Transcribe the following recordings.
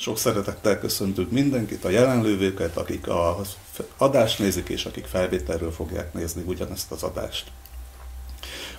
Sok szeretettel köszöntünk mindenkit, a jelenlévőket, akik az adást nézik, és akik felvételről fogják nézni ugyanezt az adást.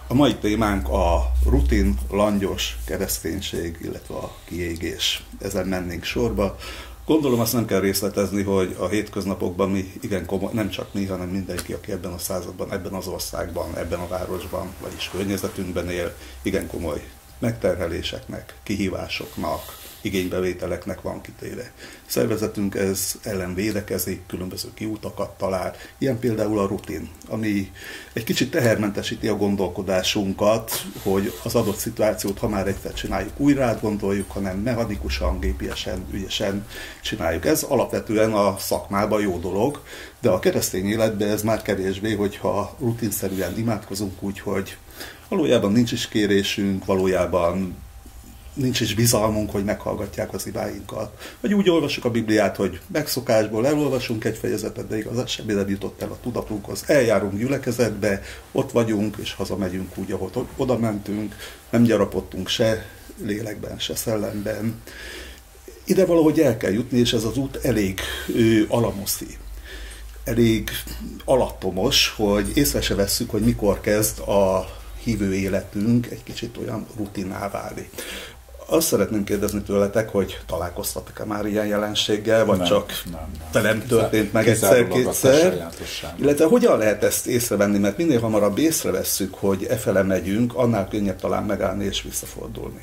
A mai témánk a rutin, langyos kereszténység, illetve a kiégés. Ezen mennénk sorba. Gondolom azt nem kell részletezni, hogy a hétköznapokban mi igen komoly, nem csak mi, hanem mindenki, aki ebben a században, ebben az országban, ebben a városban, vagyis környezetünkben él, igen komoly megterheléseknek, kihívásoknak, igénybevételeknek van kitéve. Szervezetünk ez ellen védekezik, különböző kiutakat talál, ilyen például a rutin, ami egy kicsit tehermentesíti a gondolkodásunkat, hogy az adott szituációt, ha már egyszer csináljuk, újra gondoljuk, hanem mechanikusan, gépiesen, ügyesen csináljuk. Ez alapvetően a szakmában jó dolog, de a keresztény életben ez már kevésbé, hogyha rutinszerűen imádkozunk úgy, hogy valójában nincs is kérésünk, valójában nincs is bizalmunk, hogy meghallgatják az ibáinkat. Vagy úgy olvasjuk a Bibliát, hogy megszokásból elolvasunk egy fejezetet, de igaz, semmi nem jutott el a tudatunkhoz. Eljárunk gyülekezetbe, ott vagyunk, és hazamegyünk úgy, ahogy oda mentünk, nem gyarapodtunk se lélekben, se szellemben. Ide valahogy el kell jutni, és ez az út elég ő, alamoszi elég alattomos, hogy észre se vesszük, hogy mikor kezd a hívő életünk egy kicsit olyan rutiná válni. Azt szeretném kérdezni tőletek, hogy találkoztatok-e már ilyen jelenséggel, vagy nem, csak nem, nem. te nem történt meg egyszer-kétszer? Illetve hogyan lehet ezt észrevenni, mert minél hamarabb észrevesszük, hogy efele megyünk, annál könnyebb talán megállni és visszafordulni.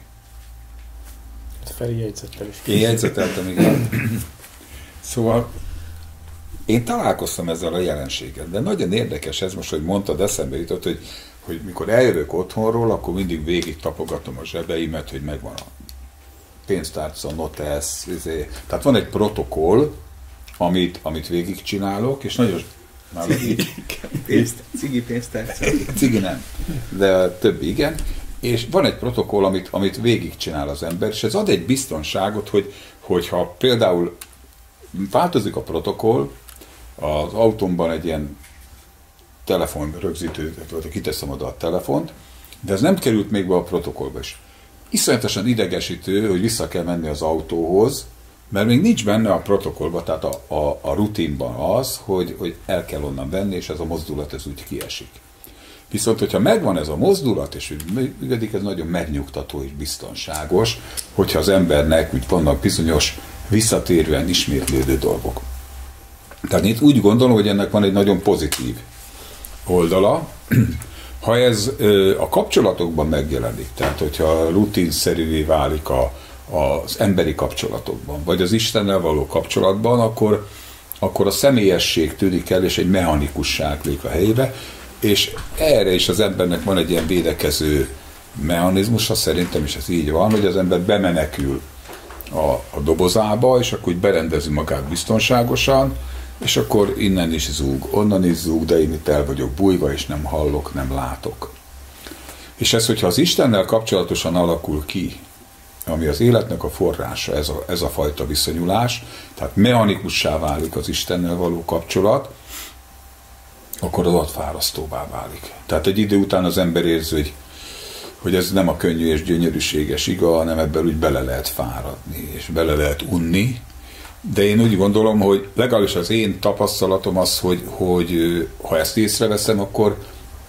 Feri jegyzettel is. Én jegyzeteltem, igen. szóval én találkoztam ezzel a jelenséggel, de nagyon érdekes ez most, hogy mondtad, eszembe jutott, hogy hogy mikor eljövök otthonról, akkor mindig végig tapogatom a zsebeimet, hogy megvan a pénztárca, notesz, izé. tehát van egy protokoll, amit, amit végigcsinálok, és nagyon Cigi pénztárca. Cigi nem, de többi igen. És van egy protokoll, amit, amit végigcsinál az ember, és ez ad egy biztonságot, hogy, hogyha például változik a protokoll, az autómban egy ilyen telefon rögzítő, kiteszem oda a telefont, de ez nem került még be a protokollba is. Iszonyatosan idegesítő, hogy vissza kell menni az autóhoz, mert még nincs benne a protokollban, tehát a, a, a rutinban az, hogy, hogy el kell onnan venni, és ez a mozdulat ez úgy kiesik. Viszont, hogyha megvan ez a mozdulat, és működik, ez nagyon megnyugtató és biztonságos, hogyha az embernek úgy vannak bizonyos visszatérően ismétlődő dolgok. Tehát én úgy gondolom, hogy ennek van egy nagyon pozitív oldala. Ha ez a kapcsolatokban megjelenik, tehát hogyha rutinszerűvé válik a, az emberi kapcsolatokban, vagy az Istennel való kapcsolatban, akkor, akkor a személyesség tűnik el, és egy mechanikusság lép a helyébe, és erre is az embernek van egy ilyen védekező mechanizmusa, szerintem is ez így van, hogy az ember bemenekül a, a dobozába, és akkor úgy berendezi magát biztonságosan, és akkor innen is zúg, onnan is zúg, de én itt el vagyok bújva, és nem hallok, nem látok. És ez, hogyha az Istennel kapcsolatosan alakul ki, ami az életnek a forrása, ez a, ez a fajta viszonyulás, tehát mechanikussá válik az Istennel való kapcsolat, akkor az ott fárasztóvá válik. Tehát egy idő után az ember érzi, hogy, hogy ez nem a könnyű és gyönyörűséges iga, hanem ebből úgy bele lehet fáradni, és bele lehet unni, de én úgy gondolom, hogy legalábbis az én tapasztalatom az, hogy, hogy ha ezt észreveszem, akkor,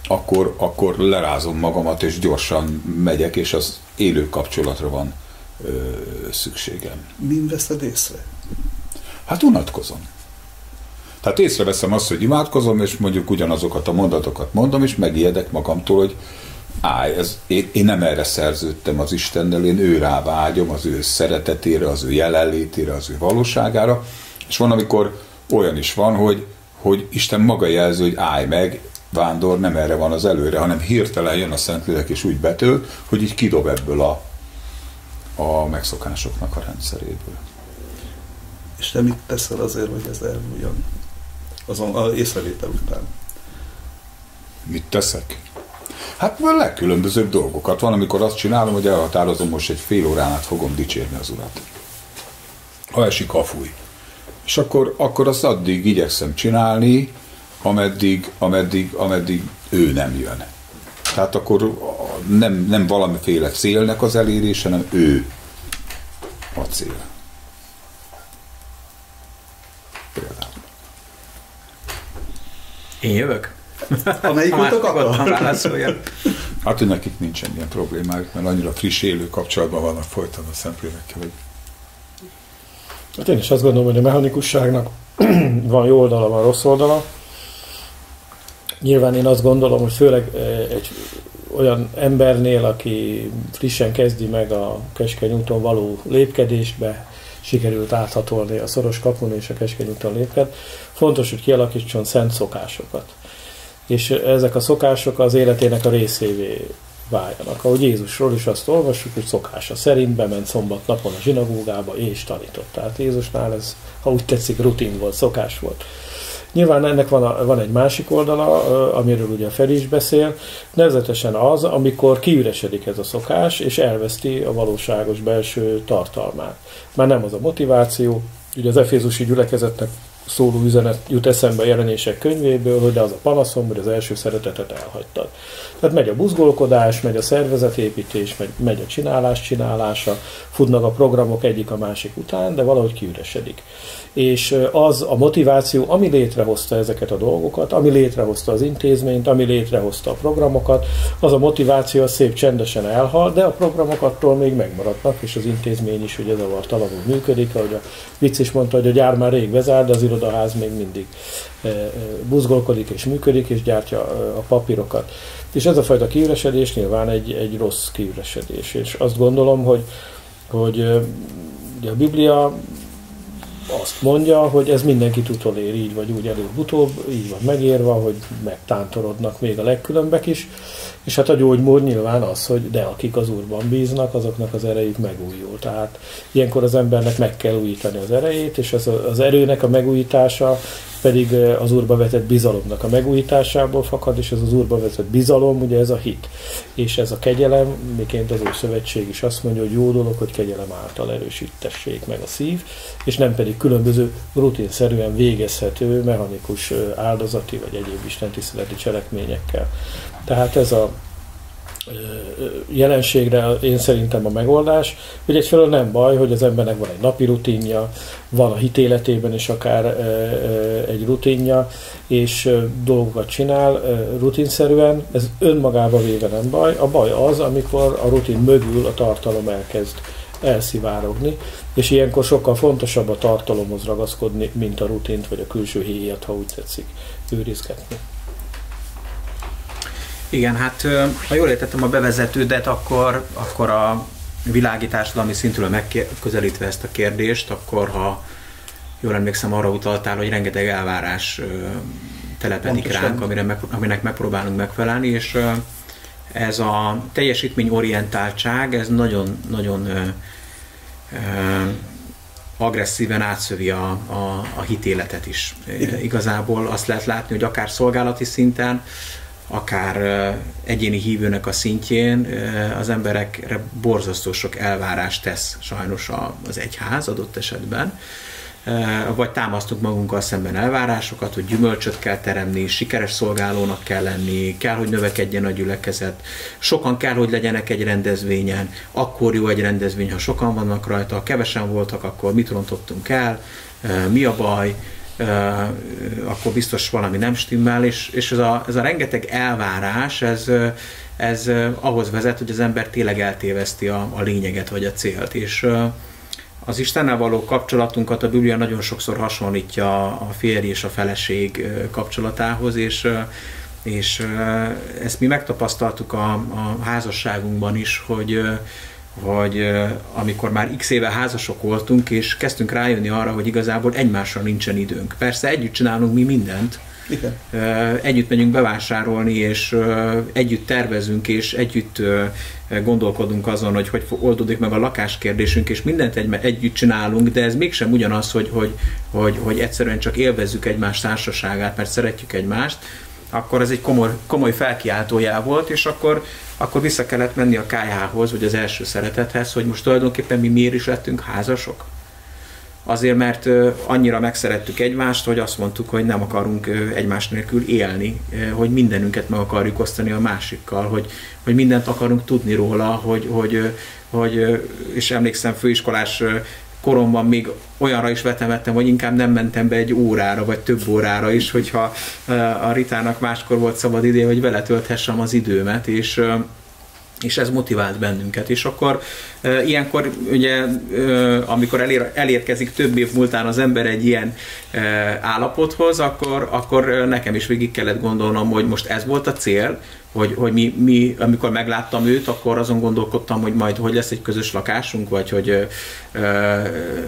akkor, akkor lerázom magamat, és gyorsan megyek, és az élő kapcsolatra van ö, szükségem. Min veszed észre? Hát unatkozom. Tehát észreveszem azt, hogy imádkozom, és mondjuk ugyanazokat a mondatokat mondom, és megijedek magamtól, hogy állj, ez, én, én nem erre szerződtem az Istennel, én ő rá vágyom, az ő szeretetére, az ő jelenlétére, az ő valóságára, és van, amikor olyan is van, hogy, hogy Isten maga jelzi, hogy állj meg, vándor, nem erre van az előre, hanem hirtelen jön a Szentlélek és úgy betölt, hogy így kidob ebből a, a megszokásoknak a rendszeréből. És te mit teszel azért, hogy ez elmúljon? Azon a észrevétel után. Mit teszek? Hát a legkülönbözőbb dolgokat. Van, amikor azt csinálom, hogy elhatározom, most egy fél órán át fogom dicsérni az urat. Ha esik, ha fúj. És akkor, akkor azt addig igyekszem csinálni, ameddig, ameddig, ameddig ő nem jön. Tehát akkor nem, nem valamiféle célnek az elérése, hanem ő a cél. Például. Én jövök? Amelyik utok akar? Hát, hogy nekik nincsen ilyen problémájuk, mert annyira friss élő kapcsolatban vannak folyton a szemplélekkel, hogy Hát én is azt gondolom, hogy a mechanikusságnak van jó oldala, van rossz oldala. Nyilván én azt gondolom, hogy főleg eh, egy olyan embernél, aki frissen kezdi meg a Keskeny úton való lépkedésbe, sikerült áthatolni a szoros kapun és a Keskeny úton lépked, fontos, hogy kialakítson szent szokásokat. És ezek a szokások az életének a részévé váljanak. Ahogy Jézusról is azt olvassuk, hogy szokása szerint bement szombat napon a zsinagógába és tanított. Tehát Jézusnál ez, ha úgy tetszik, rutin volt, szokás volt. Nyilván ennek van, a, van egy másik oldala, amiről ugye Feri is beszél, nevezetesen az, amikor kiüresedik ez a szokás, és elveszti a valóságos belső tartalmát. Már nem az a motiváció, ugye az Efézusi gyülekezetnek szóló üzenet jut eszembe a jelenések könyvéből, hogy de az a panaszom, hogy az első szeretetet elhagytad. Tehát megy a buzgolkodás, megy a szervezetépítés, megy, megy a csinálás csinálása, futnak a programok egyik a másik után, de valahogy kiüresedik. És az a motiváció, ami létrehozta ezeket a dolgokat, ami létrehozta az intézményt, ami létrehozta a programokat, az a motiváció az szép csendesen elhal, de a programok attól még megmaradnak, és az intézmény is ugye zavartalanul működik, ahogy a vicc is mondta, hogy a gyár már rég bezár, de az irodaház még mindig buzgolkodik és működik, és gyártja a papírokat. És ez a fajta kiüresedés nyilván egy, egy rossz kiüresedés. És azt gondolom, hogy, hogy ugye a Biblia azt mondja, hogy ez mindenkit utolér, így vagy úgy előbb-utóbb, így van megérva, hogy megtántorodnak még a legkülönbek is, és hát a gyógymód nyilván az, hogy de akik az Úrban bíznak, azoknak az erejük megújul. Tehát ilyenkor az embernek meg kell újítani az erejét, és az, az erőnek a megújítása pedig az Úrba vetett bizalomnak a megújításából fakad, és ez az Úrba vetett bizalom, ugye ez a hit. És ez a kegyelem, miként az Úr Szövetség is azt mondja, hogy jó dolog, hogy kegyelem által erősítessék meg a szív, és nem pedig különböző rutinszerűen végezhető mechanikus áldozati vagy egyéb istentiszteleti cselekményekkel. Tehát ez a jelenségre én szerintem a megoldás, hogy egyfelől nem baj, hogy az embernek van egy napi rutinja, van a hitéletében is akár egy rutinja, és dolgokat csinál rutinszerűen, ez önmagába véve nem baj. A baj az, amikor a rutin mögül a tartalom elkezd elszivárogni, és ilyenkor sokkal fontosabb a tartalomhoz ragaszkodni, mint a rutint vagy a külső héjat, ha úgy tetszik, őrizgetni. Igen, hát ha jól értettem a bevezetődet, akkor, akkor a világi társadalmi szintről megközelítve ezt a kérdést, akkor ha jól emlékszem, arra utaltál, hogy rengeteg elvárás telepedik Pontosan. ránk, amire meg, aminek megpróbálunk megfelelni, és ez a teljesítményorientáltság, ez nagyon-nagyon agresszíven átszövi a, a, a hitéletet is. Igen. Igazából azt lehet látni, hogy akár szolgálati szinten, akár egyéni hívőnek a szintjén az emberekre borzasztó sok elvárást tesz sajnos az egyház adott esetben. Vagy támasztunk magunkkal szemben elvárásokat, hogy gyümölcsöt kell teremni, sikeres szolgálónak kell lenni, kell, hogy növekedjen a gyülekezet, sokan kell, hogy legyenek egy rendezvényen, akkor jó egy rendezvény, ha sokan vannak rajta, kevesen voltak, akkor mit rontottunk el, mi a baj, akkor biztos valami nem stimmel, és, és ez, a, ez a rengeteg elvárás, ez, ez ahhoz vezet, hogy az ember tényleg eltéveszti a, a lényeget vagy a célt, és az Istennel való kapcsolatunkat a Biblia nagyon sokszor hasonlítja a férj és a feleség kapcsolatához, és és ezt mi megtapasztaltuk a, a házasságunkban is, hogy hogy amikor már x éve házasok voltunk, és kezdtünk rájönni arra, hogy igazából egymásra nincsen időnk. Persze együtt csinálunk mi mindent, igen. Együtt megyünk bevásárolni, és együtt tervezünk, és együtt gondolkodunk azon, hogy hogy oldódik meg a lakáskérdésünk, és mindent egy, együtt csinálunk, de ez mégsem ugyanaz, hogy, hogy, hogy, hogy egyszerűen csak élvezzük egymás társaságát, mert szeretjük egymást, akkor ez egy komoly, komoly felkiáltójá volt, és akkor, akkor vissza kellett menni a KH-hoz, vagy az első szeretethez, hogy most tulajdonképpen mi miért is lettünk házasok. Azért, mert annyira megszerettük egymást, hogy azt mondtuk, hogy nem akarunk egymás nélkül élni, hogy mindenünket meg akarjuk osztani a másikkal, hogy, hogy mindent akarunk tudni róla, hogy, hogy, hogy és emlékszem főiskolás koromban még olyanra is vetemettem, hogy inkább nem mentem be egy órára, vagy több órára is, hogyha a Ritának máskor volt szabad idő, hogy vele tölthessem az időmet, és és ez motivált bennünket. És akkor e, ilyenkor ugye, e, amikor elér, elérkezik több év múltán az ember egy ilyen e, állapothoz, akkor, akkor nekem is végig kellett gondolnom, hogy most ez volt a cél, hogy, hogy mi, mi, amikor megláttam őt, akkor azon gondolkodtam, hogy majd hogy lesz egy közös lakásunk, vagy hogy ö,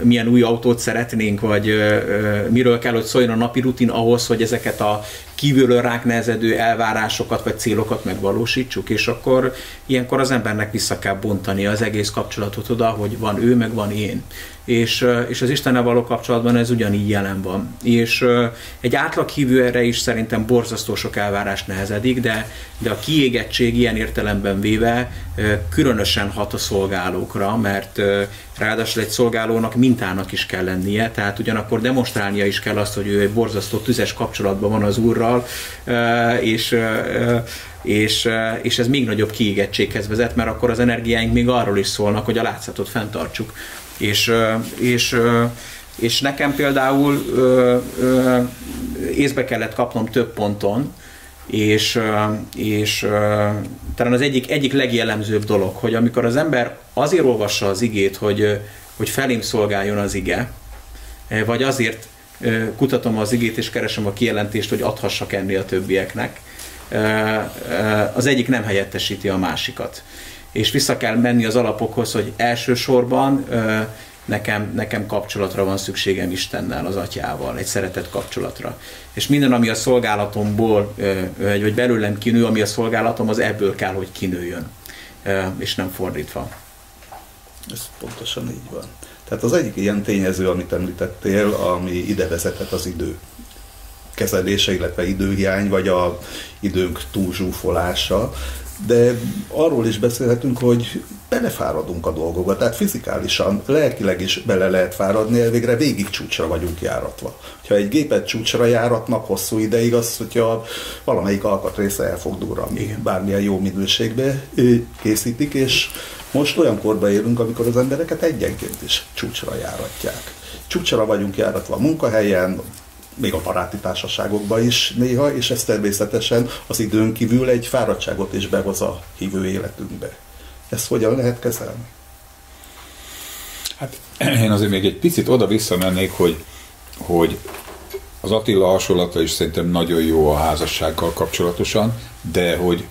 milyen új autót szeretnénk, vagy ö, ö, miről kell, hogy szóljon a napi rutin ahhoz, hogy ezeket a kívülről ránk nehezedő elvárásokat vagy célokat megvalósítsuk, és akkor ilyenkor az embernek vissza kell bontani az egész kapcsolatot oda, hogy van ő, meg van én és, és az Istennel való kapcsolatban ez ugyanígy jelen van. És egy átlag hívő erre is szerintem borzasztó sok elvárás nehezedik, de, de a kiégettség ilyen értelemben véve különösen hat a szolgálókra, mert ráadásul egy szolgálónak mintának is kell lennie, tehát ugyanakkor demonstrálnia is kell azt, hogy ő egy borzasztó tüzes kapcsolatban van az úrral, és és, és ez még nagyobb kiégettséghez vezet, mert akkor az energiáink még arról is szólnak, hogy a látszatot fenntartsuk. És, és, és nekem például észbe kellett kapnom több ponton, és, és talán az egyik, egyik legjellemzőbb dolog, hogy amikor az ember azért olvassa az igét, hogy, hogy felém szolgáljon az ige, vagy azért kutatom az igét és keresem a kijelentést, hogy adhassak enni a többieknek, az egyik nem helyettesíti a másikat és vissza kell menni az alapokhoz, hogy elsősorban nekem, nekem kapcsolatra van szükségem Istennel, az atyával, egy szeretett kapcsolatra. És minden, ami a szolgálatomból, vagy belőlem kinő, ami a szolgálatom, az ebből kell, hogy kinőjön, és nem fordítva. Ez pontosan így van. Tehát az egyik ilyen tényező, amit említettél, ami ide vezetett az idő kezelése, illetve időhiány, vagy a időnk túlzsúfolása, de arról is beszélhetünk, hogy belefáradunk a dolgokba, tehát fizikálisan, lelkileg is bele lehet fáradni, elvégre végig csúcsra vagyunk járatva. Ha egy gépet csúcsra járatnak hosszú ideig, az, hogyha valamelyik alkatrésze el fog durrani, bármilyen jó minőségbe készítik, és most olyan korba élünk, amikor az embereket egyenként is csúcsra járatják. Csúcsra vagyunk járatva a munkahelyen, még a baráti társaságokban is néha, és ez természetesen az időn kívül egy fáradtságot is behoz a hívő életünkbe. Ezt hogyan lehet kezelni? Hát én azért még egy picit oda visszamennék, hogy, hogy az Attila hasonlata is szerintem nagyon jó a házassággal kapcsolatosan, de hogy,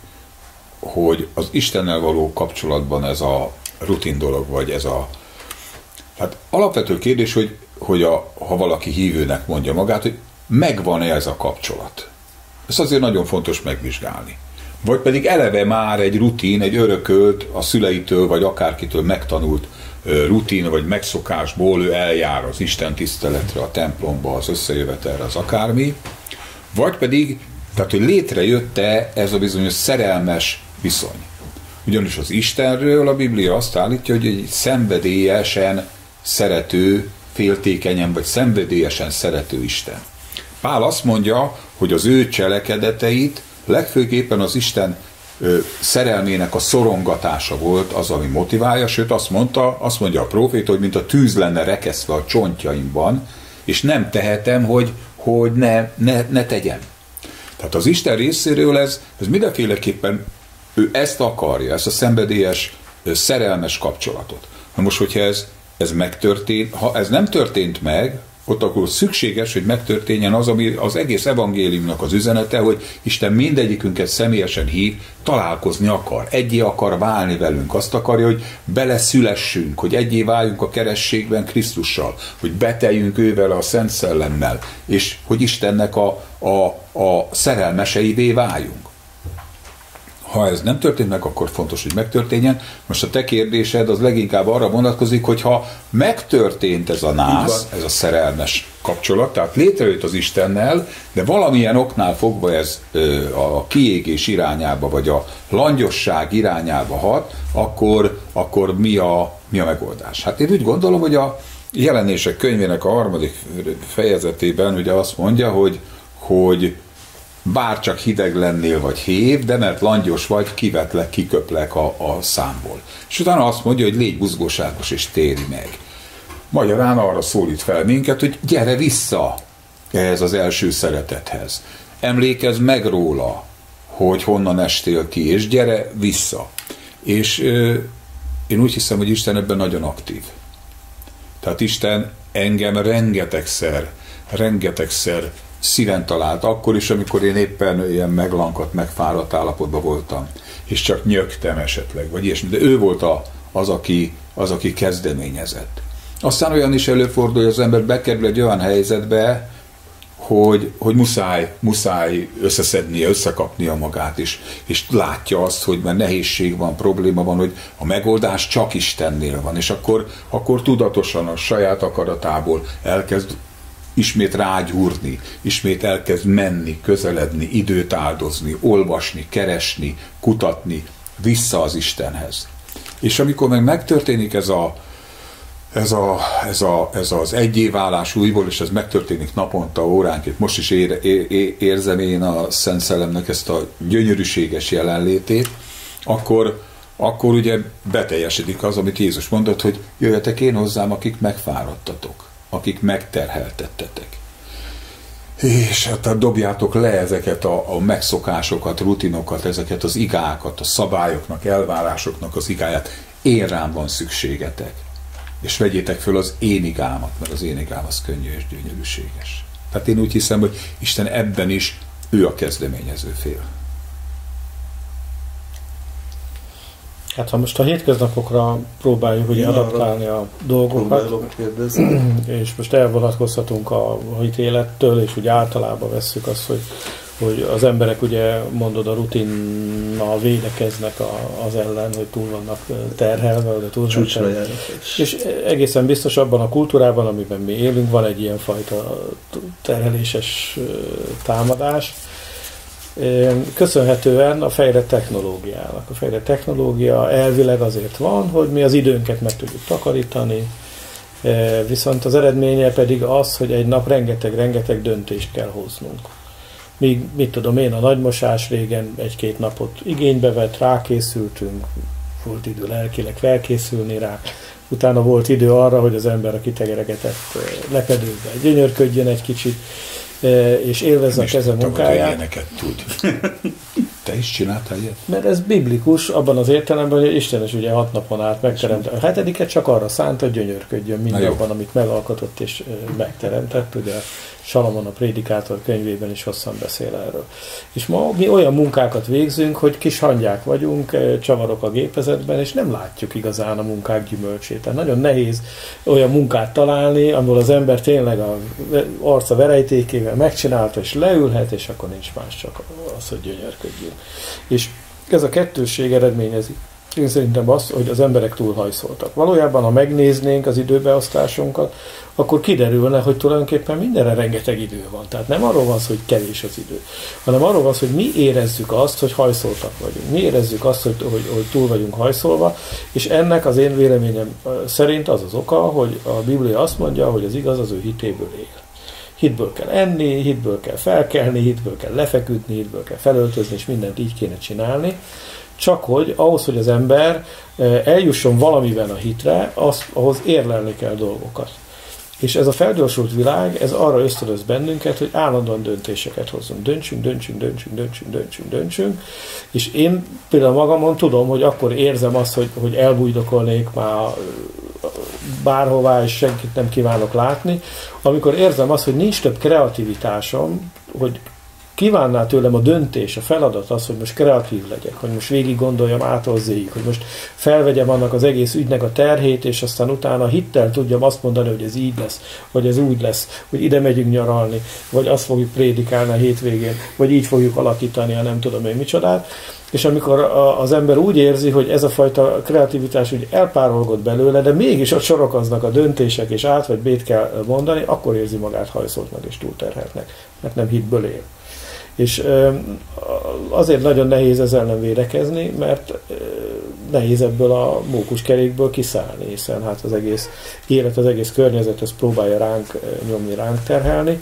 hogy az Istennel való kapcsolatban ez a rutin dolog, vagy ez a... Hát alapvető kérdés, hogy hogy a, ha valaki hívőnek mondja magát, hogy megvan-e ez a kapcsolat. Ez azért nagyon fontos megvizsgálni. Vagy pedig eleve már egy rutin, egy örökölt, a szüleitől, vagy akárkitől megtanult rutin, vagy megszokásból ő eljár az Isten tiszteletre, a templomba, az összejövetelre, az akármi. Vagy pedig, tehát hogy létrejött-e ez a bizonyos szerelmes viszony. Ugyanis az Istenről a Biblia azt állítja, hogy egy szenvedélyesen szerető féltékenyen vagy szenvedélyesen szerető Isten. Pál azt mondja, hogy az ő cselekedeteit legfőképpen az Isten szerelmének a szorongatása volt az, ami motiválja, sőt azt mondta, azt mondja a prófét, hogy mint a tűz lenne rekesztve a csontjaimban, és nem tehetem, hogy, hogy ne, ne, ne tegyem. Tehát az Isten részéről ez, ez mindenféleképpen ő ezt akarja, ezt a szenvedélyes, szerelmes kapcsolatot. Na most, hogyha ez ez megtörtént. Ha ez nem történt meg, ott akkor szükséges, hogy megtörténjen az, ami az egész evangéliumnak az üzenete, hogy Isten mindegyikünket személyesen hív, találkozni akar, egyé akar válni velünk, azt akarja, hogy beleszülessünk, hogy egyé váljunk a kerességben Krisztussal, hogy beteljünk ővel a Szent Szellemmel, és hogy Istennek a, a, a szerelmeseivé váljunk ha ez nem történt meg, akkor fontos, hogy megtörténjen. Most a te kérdésed az leginkább arra vonatkozik, hogy ha megtörtént ez a nász, ez a szerelmes kapcsolat, tehát létrejött az Istennel, de valamilyen oknál fogva ez ö, a kiégés irányába, vagy a langyosság irányába hat, akkor, akkor mi, a, mi a megoldás? Hát én úgy gondolom, hogy a jelenések könyvének a harmadik fejezetében ugye azt mondja, hogy, hogy bár csak hideg lennél, vagy hév, de mert langyos vagy, kivetlek, kiköplek a, a számból. És utána azt mondja, hogy légy buzgóságos és téri meg. Magyarán arra szólít fel minket, hogy gyere vissza ehhez az első szeretethez. Emlékezz meg róla, hogy honnan estél ki, és gyere vissza. És ö, én úgy hiszem, hogy Isten ebben nagyon aktív. Tehát Isten engem rengetegszer, rengetegszer szíven talált, akkor is, amikor én éppen ilyen meglankat, megfáradt állapotban voltam, és csak nyögtem esetleg, vagy ilyesmi. De ő volt a, az, aki, az, aki kezdeményezett. Aztán olyan is előfordul, hogy az ember bekerül egy olyan helyzetbe, hogy, hogy muszáj, muszáj összeszednie, összekapnia magát is, és látja azt, hogy már nehézség van, probléma van, hogy a megoldás csak Istennél van, és akkor, akkor tudatosan a saját akaratából elkezd ismét rágyúrni, ismét elkezd menni, közeledni, időt áldozni, olvasni, keresni, kutatni, vissza az Istenhez. És amikor meg megtörténik ez a, ez, a, ez, a, ez az egyéválás újból, és ez megtörténik naponta, óránként. Most is ér, ér, érzem én a Szent Szellemnek ezt a gyönyörűséges jelenlétét, akkor, akkor ugye beteljesedik az, amit Jézus mondott, hogy jöjjetek én hozzám, akik megfáradtatok, akik megterheltettetek. És hát dobjátok le ezeket a, a megszokásokat, rutinokat, ezeket az igákat, a szabályoknak, elvárásoknak az igáját. Én rám van szükségetek és vegyétek föl az én igámat, mert az én igám az könnyű és gyönyörűséges. Tehát én úgy hiszem, hogy Isten ebben is ő a kezdeményező fél. Hát ha most a hétköznapokra próbáljuk ugye adaptálni a dolgokat, és most elvonatkozhatunk a hitélettől, és úgy általában vesszük azt, hogy hogy az emberek ugye mondod a rutinnal védekeznek a, az ellen, hogy túl vannak terhelve, vagy túl terhelve. És egészen biztos abban a kultúrában, amiben mi élünk, van egy ilyen fajta terheléses támadás, köszönhetően a fejre technológiának. A fejre technológia elvileg azért van, hogy mi az időnket meg tudjuk takarítani, viszont az eredménye pedig az, hogy egy nap rengeteg-rengeteg döntést kell hoznunk Míg, mit tudom én, a nagymosás régen egy-két napot igénybe vett, rákészültünk, volt idő lelkileg felkészülni rá, utána volt idő arra, hogy az ember a kitegeregetett lepedőbe gyönyörködjön egy kicsit, és élvezze a keze munkáját. tud. Te is csináltál ilyet? Mert ez biblikus abban az értelemben, hogy Isten is ugye hat napon át megteremtett. A hetediket csak arra szánt, hogy gyönyörködjön mindabban, amit megalkotott és megteremtett. Ugye Salamon a prédikátor könyvében is hosszan beszél erről. És ma mi olyan munkákat végzünk, hogy kis hangyák vagyunk, csavarok a gépezetben, és nem látjuk igazán a munkák gyümölcsét. Tehát nagyon nehéz olyan munkát találni, ahol az ember tényleg a arca verejtékével megcsinálta, és leülhet, és akkor nincs más, csak az, hogy gyönyörködjünk. És ez a kettőség eredményezi én szerintem az, hogy az emberek túlhajszoltak. Valójában, ha megnéznénk az időbeosztásunkat, akkor kiderülne, hogy tulajdonképpen mindenre rengeteg idő van. Tehát nem arról van szó, hogy kevés az idő, hanem arról van szó, hogy mi érezzük azt, hogy hajszoltak vagyunk. Mi érezzük azt, hogy, hogy, hogy túl vagyunk hajszolva, és ennek az én véleményem szerint az az oka, hogy a Biblia azt mondja, hogy az igaz az ő hitéből él. Hitből kell enni, hitből kell felkelni, hitből kell lefeküdni, hitből kell felöltözni, és mindent így kéne csinálni. Csak hogy ahhoz, hogy az ember eh, eljusson valamiben a hitre, az, ahhoz érlelni kell dolgokat. És ez a felgyorsult világ, ez arra ösztönöz bennünket, hogy állandóan döntéseket hozzunk. Döntsünk, döntsünk, döntsünk, döntsünk, döntsünk, döntsünk. És én például magamon tudom, hogy akkor érzem azt, hogy, hogy elbújdokolnék már bárhová, és senkit nem kívánok látni, amikor érzem azt, hogy nincs több kreativitásom, hogy kívánnál tőlem a döntés, a feladat az, hogy most kreatív legyek, hogy most végig gondoljam átozzéig, hogy most felvegyem annak az egész ügynek a terhét, és aztán utána hittel tudjam azt mondani, hogy ez így lesz, vagy ez úgy lesz, hogy ide megyünk nyaralni, vagy azt fogjuk prédikálni a hétvégén, vagy így fogjuk alakítani, a nem tudom én micsodát. És amikor az ember úgy érzi, hogy ez a fajta kreativitás úgy elpárolgott belőle, de mégis ott sorokoznak a döntések, és át vagy bét kell mondani, akkor érzi magát hajszoltnak és túlterheltnek, mert nem hitből él. És azért nagyon nehéz ez ellen védekezni, mert nehéz ebből a mókuskerékből kiszállni, hiszen hát az egész élet, az egész környezet ezt próbálja ránk nyomni, ránk terhelni.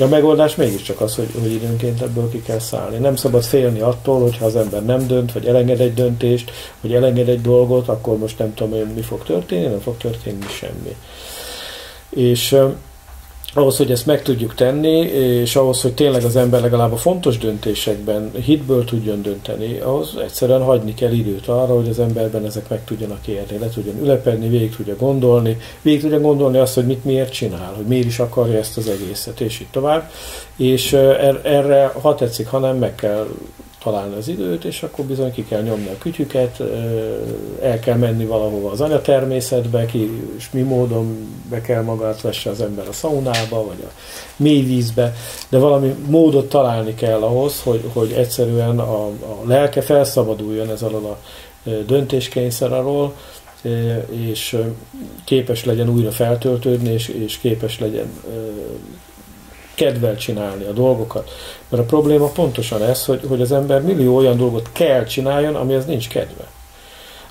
A megoldás mégiscsak az, hogy, hogy időnként ebből ki kell szállni. Nem szabad félni attól, hogyha az ember nem dönt, vagy elenged egy döntést, vagy elenged egy dolgot, akkor most nem tudom én, mi fog történni, nem fog történni semmi. És ahhoz, hogy ezt meg tudjuk tenni, és ahhoz, hogy tényleg az ember legalább a fontos döntésekben hitből tudjon dönteni, ahhoz egyszerűen hagyni kell időt arra, hogy az emberben ezek meg tudjanak érni, le tudjon ülepedni, végig tudja gondolni, végig tudja gondolni azt, hogy mit miért csinál, hogy miért is akarja ezt az egészet, és így tovább. És er-, erre, ha tetszik, ha nem, meg kell találni az időt, és akkor bizony ki kell nyomni a kütyüket, el kell menni valahova az anyatermészetbe, ki, és mi módon be kell magát vesse az ember a szaunába, vagy a mély vízbe, de valami módot találni kell ahhoz, hogy, hogy egyszerűen a, a lelke felszabaduljon ez alól a döntéskényszer alól, és képes legyen újra feltöltődni, és, és képes legyen kedvel csinálni a dolgokat. Mert a probléma pontosan ez, hogy, hogy az ember millió olyan dolgot kell csináljon, amihez nincs kedve.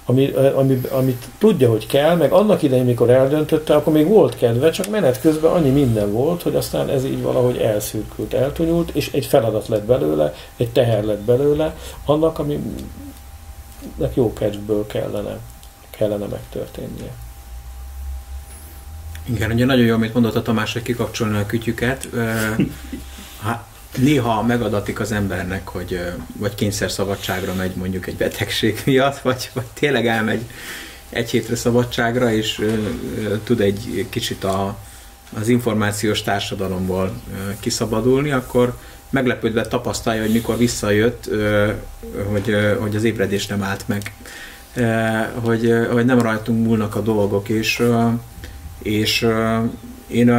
Ami, ami, amit tudja, hogy kell, meg annak idején, mikor eldöntötte, akkor még volt kedve, csak menet közben annyi minden volt, hogy aztán ez így valahogy elszürkült, eltonyult, és egy feladat lett belőle, egy teher lett belőle, annak, aminek jó kedvből kellene, kellene megtörténnie. Igen, ugye nagyon jó, amit mondott a Tamás, hogy kikapcsolni a kütyüket. Ha néha megadatik az embernek, hogy vagy kényszer szabadságra megy mondjuk egy betegség miatt, vagy, vagy tényleg elmegy egy hétre szabadságra, és tud egy kicsit a, az információs társadalomból kiszabadulni, akkor meglepődve tapasztalja, hogy mikor visszajött, hogy, hogy az ébredés nem állt meg, hogy, hogy nem rajtunk múlnak a dolgok, és és én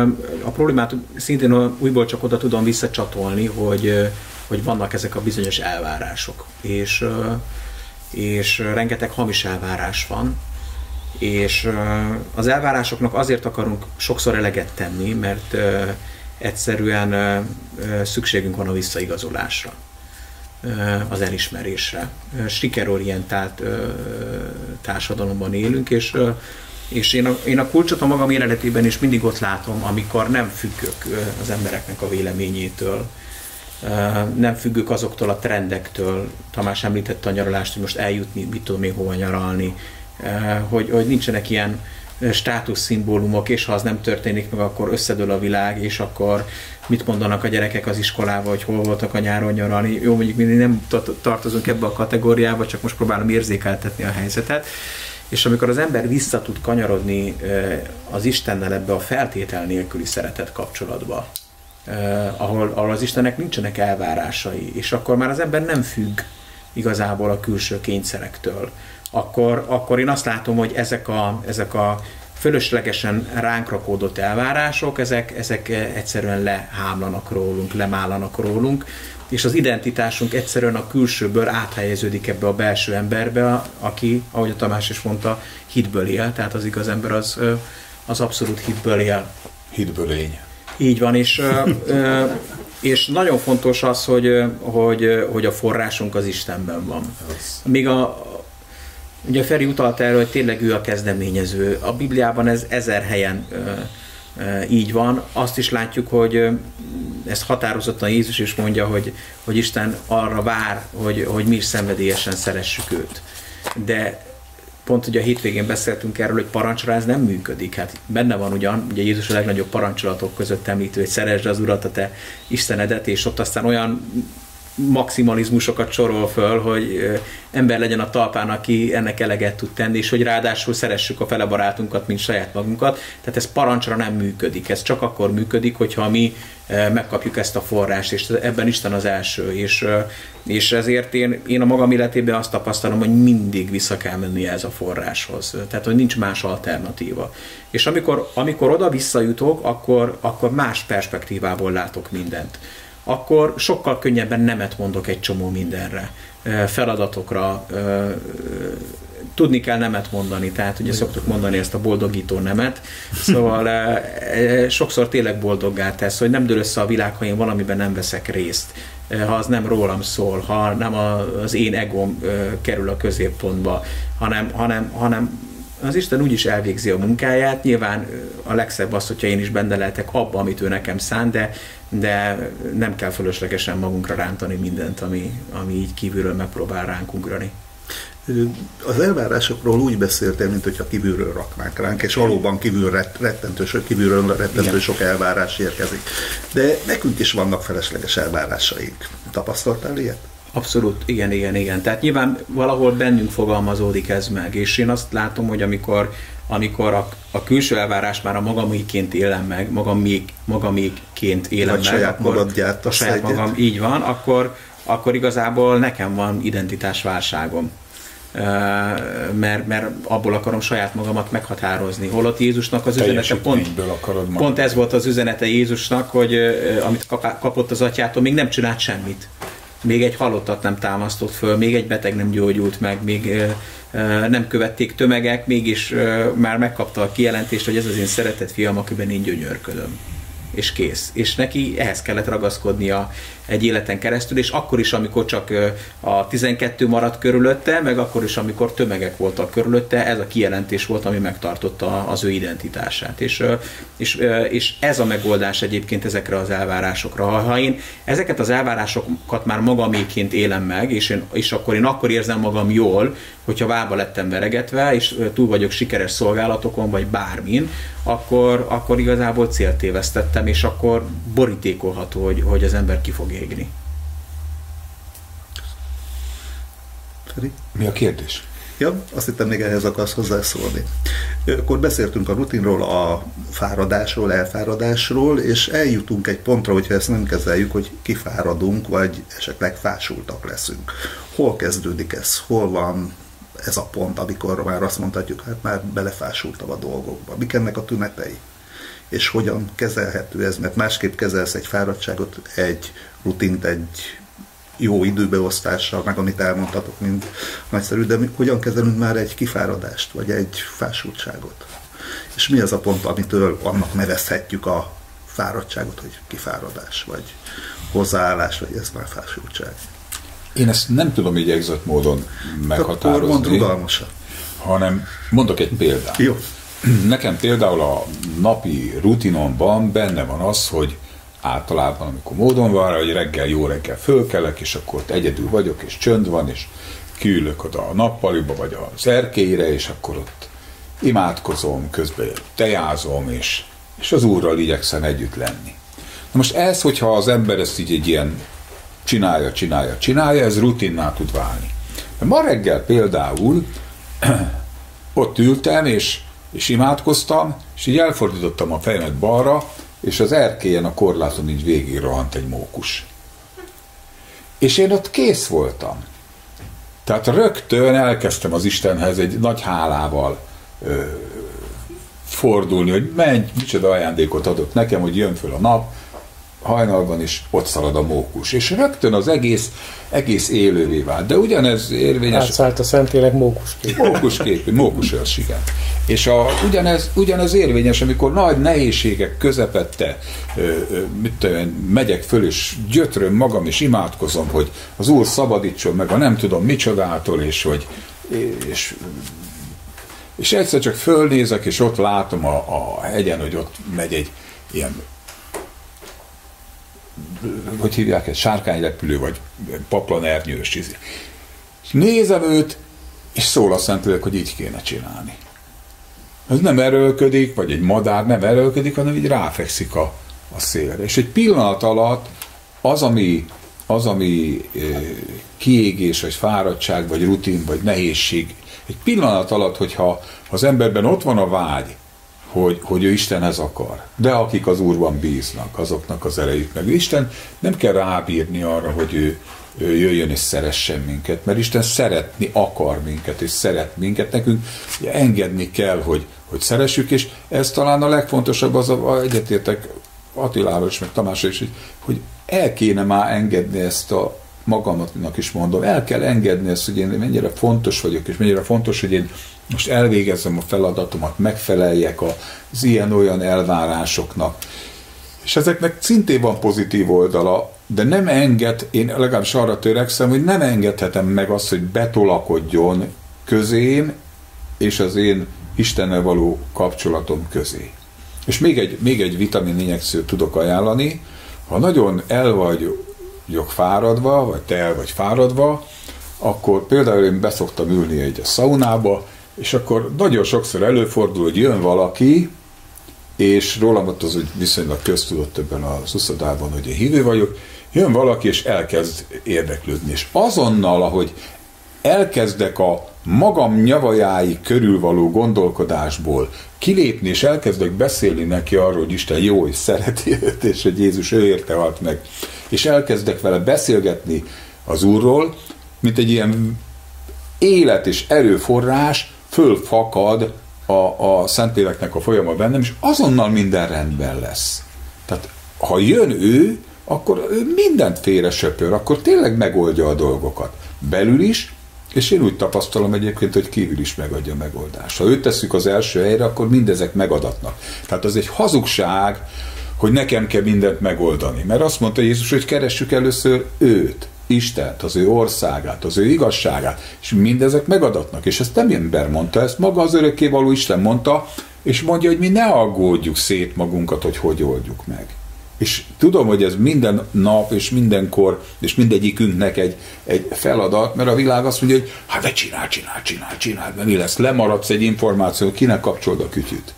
a, problémát szintén újból csak oda tudom visszacsatolni, hogy, hogy vannak ezek a bizonyos elvárások. És, és rengeteg hamis elvárás van, és az elvárásoknak azért akarunk sokszor eleget tenni, mert egyszerűen szükségünk van a visszaigazolásra az elismerésre. Sikerorientált társadalomban élünk, és és én a, én a kulcsot a magam életében is mindig ott látom, amikor nem függök az embereknek a véleményétől, nem függök azoktól a trendektől, Tamás említette a nyaralást, hogy most eljutni, mit tudom én hova nyaralni, hogy, hogy nincsenek ilyen státuszszimbólumok, és ha az nem történik meg, akkor összedől a világ, és akkor mit mondanak a gyerekek az iskolába, hogy hol voltak a nyáron nyaralni. Jó, mondjuk mi nem tartozunk ebbe a kategóriába, csak most próbálom érzékeltetni a helyzetet. És amikor az ember vissza tud kanyarodni az Istennel ebbe a feltétel nélküli szeretet kapcsolatba, ahol, ahol az Istennek nincsenek elvárásai, és akkor már az ember nem függ igazából a külső kényszerektől, akkor, akkor én azt látom, hogy ezek a, ezek a fölöslegesen ránk rakódott elvárások, ezek, ezek egyszerűen lehámlanak rólunk, lemállanak rólunk, és az identitásunk egyszerűen a külsőből áthelyeződik ebbe a belső emberbe, aki, ahogy a Tamás is mondta, hitből él, tehát az igaz ember az, az abszolút hitből él. Hitből lény. Így van, és, és nagyon fontos az, hogy, hogy, hogy a forrásunk az Istenben van. Míg a, ugye Feri utalt erre, hogy tényleg ő a kezdeményező. A Bibliában ez ezer helyen így van. Azt is látjuk, hogy ezt határozottan Jézus is mondja, hogy, hogy Isten arra vár, hogy, hogy mi is szenvedélyesen szeressük őt. De pont ugye a hétvégén beszéltünk erről, hogy parancsra ez nem működik. Hát benne van ugyan, ugye Jézus a legnagyobb parancsolatok között említő, hogy szeresd az Urat, a te Istenedet, és ott aztán olyan maximalizmusokat sorol föl, hogy ember legyen a talpán, aki ennek eleget tud tenni, és hogy ráadásul szeressük a fele barátunkat, mint saját magunkat. Tehát ez parancsra nem működik. Ez csak akkor működik, hogyha mi megkapjuk ezt a forrást, és ebben Isten az első. És, és ezért én, én a magam életében azt tapasztalom, hogy mindig vissza kell menni ez a forráshoz. Tehát, hogy nincs más alternatíva. És amikor, amikor oda visszajutok, akkor, akkor más perspektívából látok mindent akkor sokkal könnyebben nemet mondok egy csomó mindenre, feladatokra, tudni kell nemet mondani, tehát ugye szoktuk mondani ezt a boldogító nemet, szóval sokszor tényleg boldoggá tesz, hogy nem dől össze a világ, ha én valamiben nem veszek részt, ha az nem rólam szól, ha nem az én egóm kerül a középpontba, hanem, hanem, hanem az Isten úgyis elvégzi a munkáját, nyilván a legszebb az, hogyha én is benne lehetek abba, amit ő nekem szán, de, de nem kell fölöslegesen magunkra rántani mindent, ami, ami így kívülről megpróbál ránk ugrani. Az elvárásokról úgy beszéltél, mint hogyha kívülről raknánk ránk, és valóban kívül rettentő, kívülről rettentő Igen. sok elvárás érkezik. De nekünk is vannak felesleges elvárásaink. Tapasztaltál ilyet? Abszolút, igen, igen, igen. Tehát nyilván valahol bennünk fogalmazódik ez meg, és én azt látom, hogy amikor amikor a, a külső elvárás már a magaméként élem meg, magamék, magaméként élem Vagy meg, saját akkor magad a saját egyet. magam így van, akkor, akkor igazából nekem van identitásválságom. Mert, mert abból akarom saját magamat meghatározni. Holott Jézusnak az üzenete pont, pont ez volt az üzenete Jézusnak, hogy amit kapott az atyától, még nem csinált semmit még egy halottat nem támasztott föl, még egy beteg nem gyógyult meg, még nem követték tömegek, mégis már megkapta a kijelentést, hogy ez az én szeretett fiam, akiben én gyönyörködöm és kész. És neki ehhez kellett ragaszkodnia egy életen keresztül, és akkor is, amikor csak a 12 maradt körülötte, meg akkor is, amikor tömegek voltak körülötte, ez a kijelentés volt, ami megtartotta az ő identitását. És, és, és ez a megoldás egyébként ezekre az elvárásokra. Ha én ezeket az elvárásokat már magaméként élem meg, és, én, és akkor én akkor érzem magam jól, hogyha vába lettem veregetve, és túl vagyok sikeres szolgálatokon, vagy bármin, akkor, akkor igazából célt tévesztettem, és akkor borítékolható, hogy, hogy az ember ki fog égni. Feri? Mi a kérdés? Ja, azt hittem még ehhez akarsz hozzászólni. Akkor beszéltünk a rutinról, a fáradásról, elfáradásról, és eljutunk egy pontra, hogyha ezt nem kezeljük, hogy kifáradunk, vagy esetleg fásultak leszünk. Hol kezdődik ez? Hol van ez a pont, amikor már azt mondhatjuk, hát már belefásultam a dolgokba. Mik ennek a tünetei? És hogyan kezelhető ez? Mert másképp kezelsz egy fáradtságot, egy rutint, egy jó időbeosztással, meg amit elmondhatok, mint nagyszerű, de hogyan kezelünk már egy kifáradást, vagy egy fásultságot? És mi az a pont, amitől annak nevezhetjük a fáradtságot, hogy kifáradás, vagy hozzáállás, vagy ez már fásultság? Én ezt nem tudom így egzett módon meghatározni. Akkor mond rugalmasan. Hanem mondok egy példát. Jó. Nekem például a napi rutinomban benne van az, hogy általában, amikor módon van hogy reggel jó reggel fölkelek, és akkor ott egyedül vagyok, és csönd van, és kiülök oda a nappaliba, vagy a szerkélyre, és akkor ott imádkozom, közben tejázom, és, és az Úrral igyekszem együtt lenni. Na most ez, hogyha az ember ezt így egy ilyen csinálja, csinálja, csinálja, ez rutinná tud válni. Ma reggel például ott ültem, és, és imádkoztam, és így elfordítottam a fejemet balra, és az erkélyen a korláton így végig rohant egy mókus. És én ott kész voltam. Tehát rögtön elkezdtem az Istenhez egy nagy hálával ö, fordulni, hogy menj, micsoda ajándékot adott nekem, hogy jön föl a nap, hajnalban is ott szalad a mókus. És rögtön az egész, egész élővé vált. De ugyanez érvényes... Átszállt a Szentlélek mókuskép. Mókuskép, mókusőrs, igen. És a, ugyanez, ugyanez érvényes, amikor nagy nehézségek közepette ö, ö, mit tudom, megyek föl, és gyötröm magam, és imádkozom, hogy az Úr szabadítson meg a nem tudom micsodától, és hogy és, és egyszer csak fölnézek, és ott látom a, a hegyen, hogy ott megy egy ilyen hogy hívják ezt, sárkányrepülő, vagy paplanernyős. És nézem őt, és szól a Szentlélek, hogy így kéne csinálni. Ez nem erőlködik, vagy egy madár nem erőlködik, hanem így ráfekszik a, a szélre. És egy pillanat alatt az, ami, az, ami e, kiégés, vagy fáradtság, vagy rutin, vagy nehézség, egy pillanat alatt, hogyha az emberben ott van a vágy, hogy, hogy ő Istenhez akar. De akik az Úrban bíznak, azoknak az erejük meg. Isten nem kell rábírni arra, hogy ő, ő jöjjön és szeressen minket, mert Isten szeretni akar minket, és szeret minket. Nekünk engedni kell, hogy, hogy szeressük, és ez talán a legfontosabb, az a, a egyetértek Attilával is, meg Tamásra is, hogy, hogy el kéne már engedni ezt a magamnak is mondom, el kell engedni ezt, hogy én mennyire fontos vagyok, és mennyire fontos, hogy én most elvégezzem a feladatomat, megfeleljek az ilyen-olyan elvárásoknak. És ezeknek szintén van pozitív oldala, de nem enged, én legalábbis arra törekszem, hogy nem engedhetem meg azt, hogy betolakodjon közém és az én Istennel való kapcsolatom közé. És még egy, még egy vitamin injekciót tudok ajánlani, ha nagyon el vagyok fáradva, vagy te el vagy fáradva, akkor például én beszoktam ülni egy szaunába, és akkor nagyon sokszor előfordul, hogy jön valaki, és rólam ott az úgy viszonylag köztudott többen az uszodában, hogy én hívő vagyok, jön valaki, és elkezd érdeklődni. És azonnal, ahogy elkezdek a magam nyavajái körül való gondolkodásból kilépni, és elkezdek beszélni neki arról, hogy Isten jó és szereti őt, és hogy Jézus ő érte halt meg, és elkezdek vele beszélgetni az Úrról, mint egy ilyen élet és erőforrás fölfakad a, a Szentléleknek a folyama bennem, és azonnal minden rendben lesz. Tehát ha jön ő, akkor ő mindent félre söpör, akkor tényleg megoldja a dolgokat. Belül is, és én úgy tapasztalom egyébként, hogy kívül is megadja a megoldást. Ha őt tesszük az első helyre, akkor mindezek megadatnak. Tehát az egy hazugság, hogy nekem kell mindent megoldani. Mert azt mondta Jézus, hogy keressük először őt, Istent, az ő országát, az ő igazságát, és mindezek megadatnak. És ezt nem ember mondta, ezt maga az örökkévaló Isten mondta, és mondja, hogy mi ne aggódjuk szét magunkat, hogy hogy oldjuk meg. És tudom, hogy ez minden nap és mindenkor, és mindegyikünknek egy, egy feladat, mert a világ azt mondja, hogy hát de csinál, csinál, csinál, csinál, de mi lesz? Lemaradsz egy információ, kinek kapcsolod a kütyüt?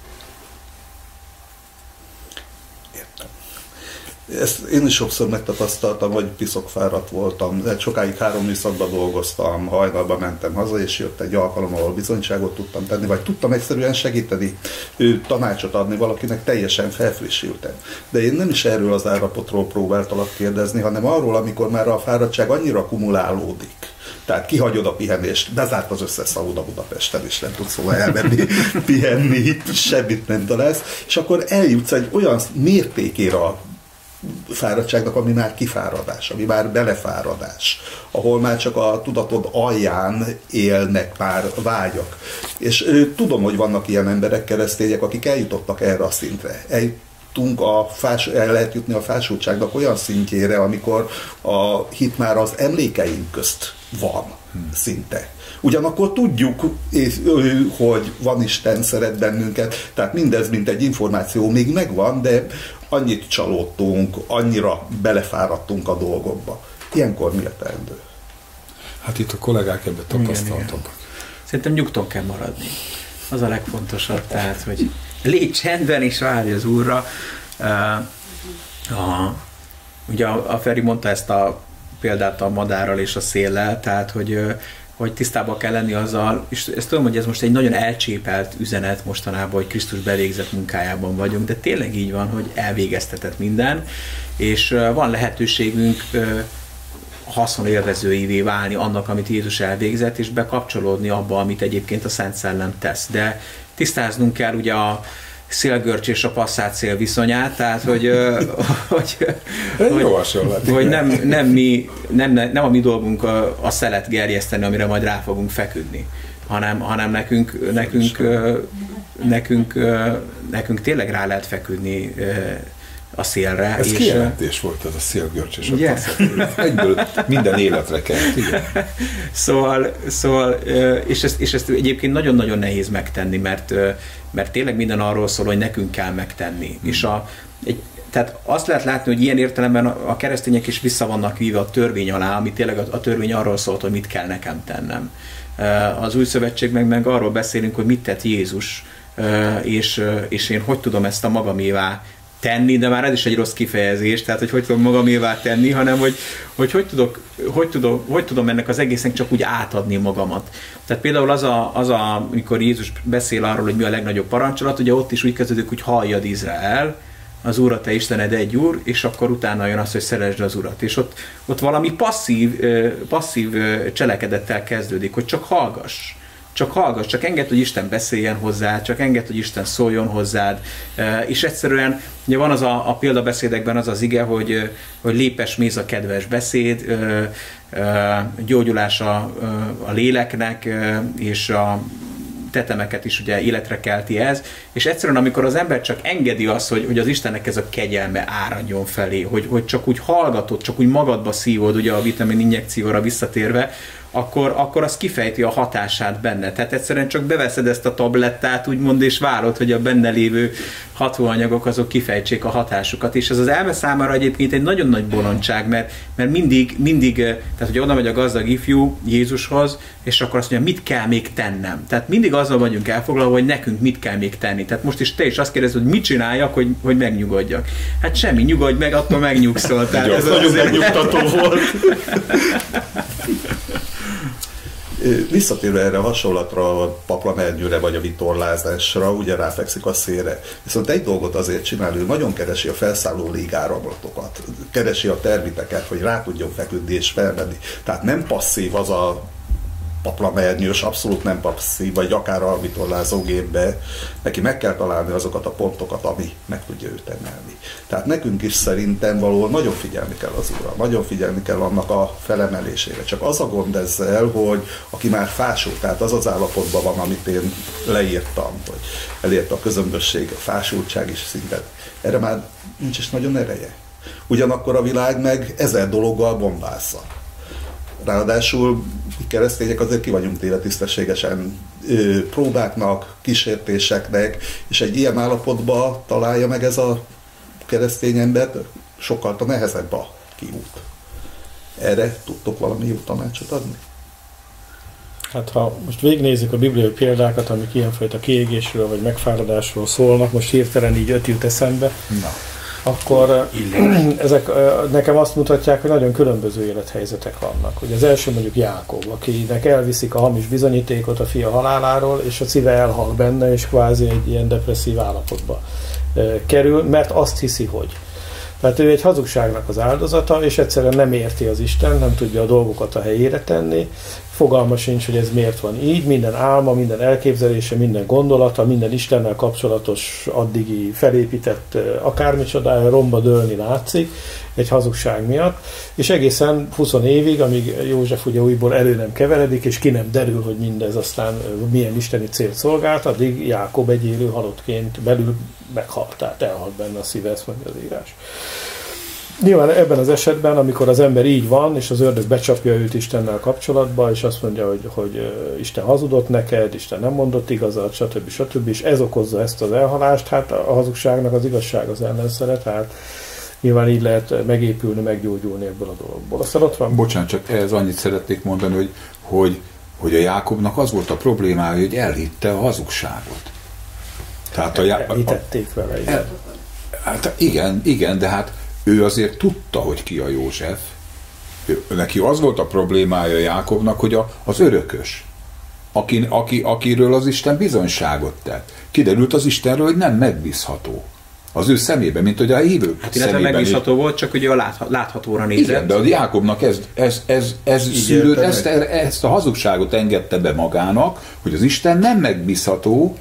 Ezt én is sokszor megtapasztaltam, hogy piszok fáradt voltam. De sokáig három műszakban dolgoztam, hajnalban mentem haza, és jött egy alkalom, ahol bizonyságot tudtam tenni, vagy tudtam egyszerűen segíteni, ő tanácsot adni valakinek, teljesen felfrissültem. De én nem is erről az állapotról próbáltalak kérdezni, hanem arról, amikor már a fáradtság annyira kumulálódik, tehát kihagyod a pihenést, bezárt az összes szauda Budapesten, és nem tudsz szóval elmenni, pihenni, semmit nem találsz, és akkor eljutsz egy olyan mértékére a fáradtságnak, ami már kifáradás, ami már belefáradás, ahol már csak a tudatod alján élnek már vágyak. És tudom, hogy vannak ilyen emberek, keresztények, akik eljutottak erre a szintre. Eljutunk a fás, el lehet jutni a fásultságnak olyan szintjére, amikor a hit már az emlékeink közt van szinte. Ugyanakkor tudjuk, hogy van Isten, szeret bennünket, tehát mindez, mint egy információ még megvan, de annyit csalódtunk, annyira belefáradtunk a dolgokba. Ilyenkor mi a teendő? Hát itt a kollégák ebben tapasztaltak. Szerintem nyugton kell maradni. Az a legfontosabb, tehát, hogy légy csendben és várj az Úrra. Uh, a, ugye a, a Feri mondta ezt a példát a madárral és a széllel, tehát, hogy hogy tisztában kell lenni azzal, és ezt tudom, hogy ez most egy nagyon elcsépelt üzenet mostanában, hogy Krisztus belégzett munkájában vagyunk, de tényleg így van, hogy elvégeztetett minden, és van lehetőségünk haszonélvezőivé válni annak, amit Jézus elvégzett, és bekapcsolódni abba, amit egyébként a Szent Szellem tesz. De tisztáznunk kell ugye a, szélgörcs és a passzát szél viszonyát, tehát hogy, hogy, hogy, hogy, nem, nem, mi, nem, nem a mi dolgunk a, a szelet gerjeszteni, amire majd rá fogunk feküdni, hanem, hanem nekünk, nekünk, nekünk, nekünk tényleg rá lehet feküdni a szélre. Ez és kijelentés volt ez a szélgörcs és yeah. Egyből minden életre kell. Igen. Szóval, szóval és, ezt, és ezt egyébként nagyon-nagyon nehéz megtenni, mert, mert tényleg minden arról szól, hogy nekünk kell megtenni. Hmm. És a, egy, tehát azt lehet látni, hogy ilyen értelemben a keresztények is vissza vannak víve a törvény alá, ami tényleg a, a törvény arról szólt, hogy mit kell nekem tennem. Az új szövetség meg, meg arról beszélünk, hogy mit tett Jézus, és, és én hogy tudom ezt a magamévá tenni, de már ez is egy rossz kifejezés, tehát hogy hogy tudom magamévá tenni, hanem hogy hogy, hogy, tudok, hogy, tudom, hogy tudom ennek az egészen csak úgy átadni magamat. Tehát például az, a, az a, amikor Jézus beszél arról, hogy mi a legnagyobb parancsolat, ugye ott is úgy kezdődik, hogy halljad Izrael, az Úr a te Istened egy Úr, és akkor utána jön az, hogy szeresd az Urat. És ott, ott valami passzív, passzív cselekedettel kezdődik, hogy csak hallgass csak hallgass, csak enged, hogy Isten beszéljen hozzá, csak enged, hogy Isten szóljon hozzád, és egyszerűen, ugye van az a, a példabeszédekben az az ige, hogy, hogy lépes méz a kedves beszéd, gyógyulás a, a léleknek, és a tetemeket is ugye életre kelti ez, és egyszerűen amikor az ember csak engedi azt, hogy, hogy az Istennek ez a kegyelme áradjon felé, hogy, hogy csak úgy hallgatod, csak úgy magadba szívod ugye a vitamin injekcióra visszatérve, akkor, akkor az kifejti a hatását benne. Tehát egyszerűen csak beveszed ezt a tablettát, úgymond, és várod, hogy a benne lévő hatóanyagok azok kifejtsék a hatásukat. És ez az elme számára egyébként egy nagyon nagy bolondság, mert, mert mindig, mindig, tehát hogy oda megy a gazdag ifjú Jézushoz, és akkor azt mondja, mit kell még tennem. Tehát mindig azzal vagyunk elfoglalva, hogy nekünk mit kell még tenni. Tehát most is te is azt kérdezed, hogy mit csináljak, hogy, hogy megnyugodjak. Hát semmi, nyugodj meg, attól megnyugszol. Tehát ez nagyon megnyugtató volt. Visszatérve erre a hasonlatra, a paplamernyőre vagy a vitorlázásra, ugye ráfekszik a szélre. Viszont egy dolgot azért csinál, ő nagyon keresi a felszálló légáramlatokat, keresi a termiteket, hogy rá tudjon feküdni és felmenni. Tehát nem passzív az a paplamernyős, abszolút nem passzív, vagy akár a vitorlázógépbe, neki meg kell találni azokat a pontokat, ami meg tudja őt emelni. Tehát nekünk is szerintem való nagyon figyelni kell az ura, nagyon figyelni kell annak a felemelésére. Csak az a gond ezzel, hogy aki már fásult, tehát az az állapotban van, amit én leírtam, hogy elérte a közömbösség, a fásultság is szintet. Erre már nincs is nagyon ereje. Ugyanakkor a világ meg ezer dologgal bombázza. Ráadásul keresztények azért ki vagyunk téve tisztességesen ö, próbáknak, kísértéseknek, és egy ilyen állapotba találja meg ez a keresztény embert, sokkal nehezebb a kiút. Erre tudtok valami jó tanácsot adni? Hát ha most végignézzük a bibliai példákat, amik ilyenfajta kiégésről vagy megfáradásról szólnak, most hirtelen így öt jut eszembe. Na akkor ezek nekem azt mutatják, hogy nagyon különböző élethelyzetek vannak. Ugye az első mondjuk Jákob, akinek elviszik a hamis bizonyítékot a fia haláláról, és a szíve elhal benne, és kvázi egy ilyen depresszív állapotba kerül, mert azt hiszi, hogy. Tehát ő egy hazugságnak az áldozata, és egyszerűen nem érti az Isten, nem tudja a dolgokat a helyére tenni, fogalma sincs, hogy ez miért van így, minden álma, minden elképzelése, minden gondolata, minden Istennel kapcsolatos addigi felépített akármicsodája romba dőlni látszik egy hazugság miatt, és egészen 20 évig, amíg József ugye újból elő nem keveredik, és ki nem derül, hogy mindez aztán milyen isteni célt szolgált, addig Jákob egy élő halottként belül meghalt, tehát elhalt benne a szíve, ezt mondja az írás. Nyilván ebben az esetben, amikor az ember így van, és az ördög becsapja őt Istennel kapcsolatba, és azt mondja, hogy, hogy Isten hazudott neked, Isten nem mondott igazat, stb. stb. és ez okozza ezt az elhalást, hát a hazugságnak az igazság az ellenszere, tehát nyilván így lehet megépülni, meggyógyulni ebből a dologból. Aztán ott van... Bocsánat, csak ez annyit szeretnék mondani, hogy, hogy, hogy a Jákobnak az volt a problémája, hogy elhitte a hazugságot. Tehát a, a, Elhitették vele. Igen. El, hát igen, igen, de hát ő azért tudta, hogy ki a József. Ő, neki az volt a problémája Jákobnak, hogy a, az örökös, aki, aki, akiről az Isten bizonyságot tett. Kiderült az Istenről, hogy nem megbízható. Az ő szemében, mint hogy a hívők hát, illetve megbízható volt, csak ugye a látha, láthatóra nézett. Igen, de a Jákobnak ez, ez, ez, ez szülőd, ezt, ezt a hazugságot engedte be magának, hogy az Isten nem megbízható,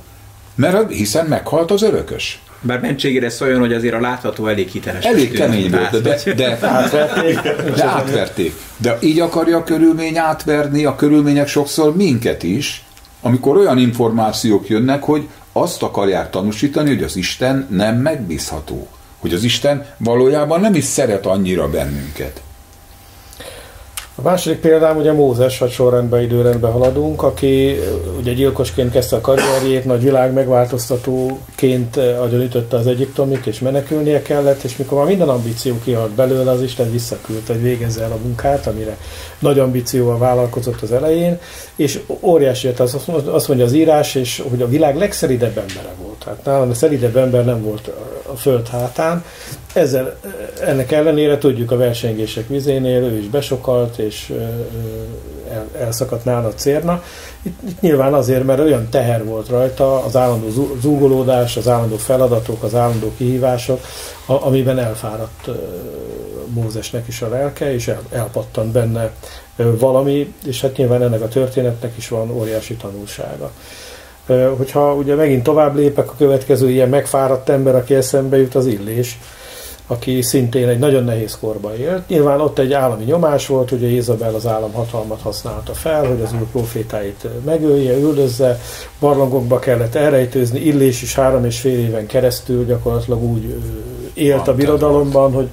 mert hiszen meghalt az örökös. Bár mentségére szóljon, hogy azért a látható elég hiteles. Elég kemény volt, de, de, de, átverték. de átverték. De így akarja a körülmény átverni, a körülmények sokszor minket is, amikor olyan információk jönnek, hogy azt akarják tanúsítani, hogy az Isten nem megbízható. Hogy az Isten valójában nem is szeret annyira bennünket. A második példám ugye Mózes, ha sorrendben, időrendben haladunk, aki ugye gyilkosként kezdte a karrierjét, nagy világ megváltoztatóként agyonütötte az egyiptomit, és menekülnie kellett, és mikor már minden ambíció kihalt belőle, az Isten visszaküldte, hogy végezze el a munkát, amire nagy ambícióval vállalkozott az elején, és óriási, az azt mondja az írás, és hogy a világ legszelidebb embere volt. Tehát nálam a szelidebb ember nem volt a föld hátán, ezzel, ennek ellenére tudjuk a versengések vizénél, ő is besokalt, és el, elszakadt nála a cérna. Itt, itt nyilván azért, mert olyan teher volt rajta, az állandó zúgolódás, az állandó feladatok, az állandó kihívások, amiben elfáradt Mózesnek is a lelke, és el, elpattant benne valami, és hát nyilván ennek a történetnek is van óriási tanulsága. Hogyha ugye megint tovább lépek, a következő ilyen megfáradt ember, aki eszembe jut, az Illés, aki szintén egy nagyon nehéz korban élt. Nyilván ott egy állami nyomás volt, ugye Izabel az államhatalmat használta fel, hogy az úr profétáit megölje, üldözze, barlangokba kellett elrejtőzni, Illés is három és fél éven keresztül gyakorlatilag úgy élt a birodalomban, hogy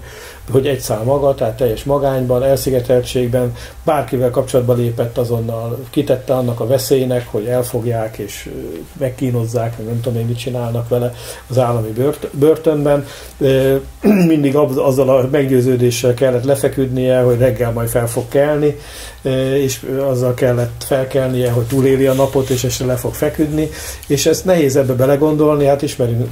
hogy egy szám maga, tehát teljes magányban, elszigeteltségben, bárkivel kapcsolatba lépett azonnal, kitette annak a veszélynek, hogy elfogják és megkínozzák, meg nem tudom én mit csinálnak vele az állami börtönben. Mindig azzal a meggyőződéssel kellett lefeküdnie, hogy reggel majd fel fog kelni, és azzal kellett felkelnie, hogy túléli a napot, és este le fog feküdni, és ezt nehéz ebbe belegondolni, hát ismerünk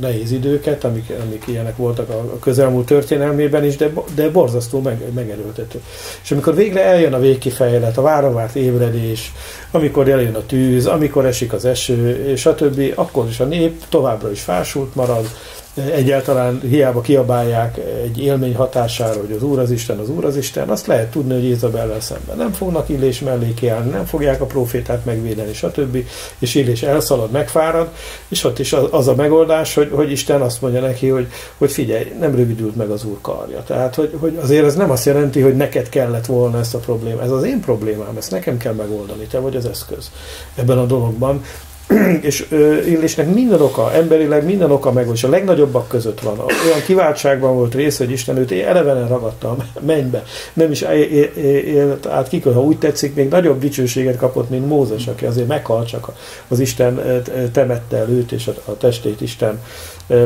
nehéz időket, amik, amik ilyenek voltak a közelmúlt történelmében is, de, de borzasztó meg, megerőltető. És amikor végre eljön a végkifejlet, a váravárt ébredés, amikor eljön a tűz, amikor esik az eső, és a többi, akkor is a nép továbbra is fásult marad, egyáltalán hiába kiabálják egy élmény hatására, hogy az Úr az Isten, az Úr az Isten, azt lehet tudni, hogy Izabellel szemben nem fognak Illés mellé kiállni, nem fogják a profétát megvédeni, stb. És Illés elszalad, megfárad, és ott is az a megoldás, hogy, hogy Isten azt mondja neki, hogy, hogy figyelj, nem rövidült meg az Úr karja. Tehát, hogy, hogy azért ez nem azt jelenti, hogy neked kellett volna ezt a problémát. Ez az én problémám, ezt nekem kell megoldani, te vagy az eszköz ebben a dologban. és Illésnek minden oka, emberileg minden oka meg, és a legnagyobbak között van. Olyan kiváltságban volt rész, hogy Isten őt elevenen ragadta a mennybe. Nem is élt át kikör, ha úgy tetszik, még nagyobb dicsőséget kapott, mint Mózes, aki azért meghalt, csak az Isten temette el őt, és a testét Isten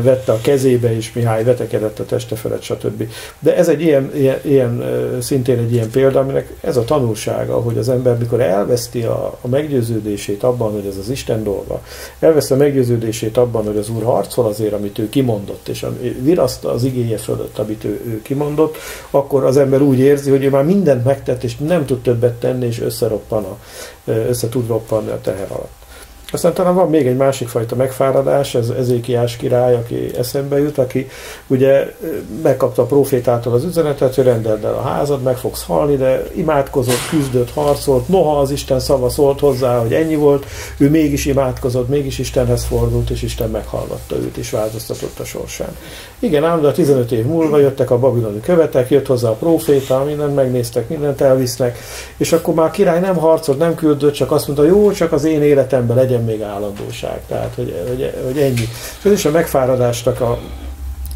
vette a kezébe, és Mihály vetekedett a teste felett, stb. De ez egy ilyen, ilyen, ilyen szintén egy ilyen példa, aminek ez a tanulsága, hogy az ember, mikor elveszti a, a meggyőződését abban, hogy ez az Isten dolga, elveszti a meggyőződését abban, hogy az Úr harcol azért, amit ő kimondott, és viraszt az igéje fölött, amit ő, ő kimondott, akkor az ember úgy érzi, hogy ő már mindent megtett, és nem tud többet tenni, és összeroppan a, össze tud roppanni a teher alatt. Aztán talán van még egy másik fajta megfáradás, ez Ezékiás király, aki eszembe jut, aki ugye megkapta a profétától az üzenetet, hogy rendeld el a házad, meg fogsz halni, de imádkozott, küzdött, harcolt, noha az Isten szava szólt hozzá, hogy ennyi volt, ő mégis imádkozott, mégis Istenhez fordult, és Isten meghallgatta őt, és változtatott a sorsán. Igen, ám, de 15 év múlva jöttek a babiloni követek, jött hozzá a proféta, mindent megnéztek, mindent elvisznek, és akkor már a király nem harcolt, nem küldött, csak azt mondta, jó, csak az én életemben legyen még állandóság. Tehát, hogy, hogy, hogy ennyi. És ez is a megfáradásnak a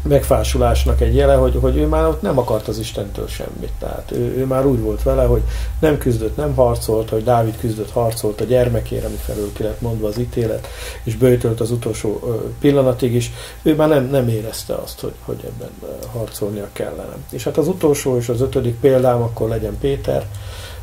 megfásulásnak egy jele, hogy, hogy ő már ott nem akart az Istentől semmit. Tehát ő, ő már úgy volt vele, hogy nem küzdött, nem harcolt, hogy Dávid küzdött, harcolt a gyermekére, ami felül ki lett mondva az ítélet, és bőtölt az utolsó pillanatig is. Ő már nem, nem érezte azt, hogy, hogy ebben harcolnia kellene. És hát az utolsó és az ötödik példám akkor legyen Péter,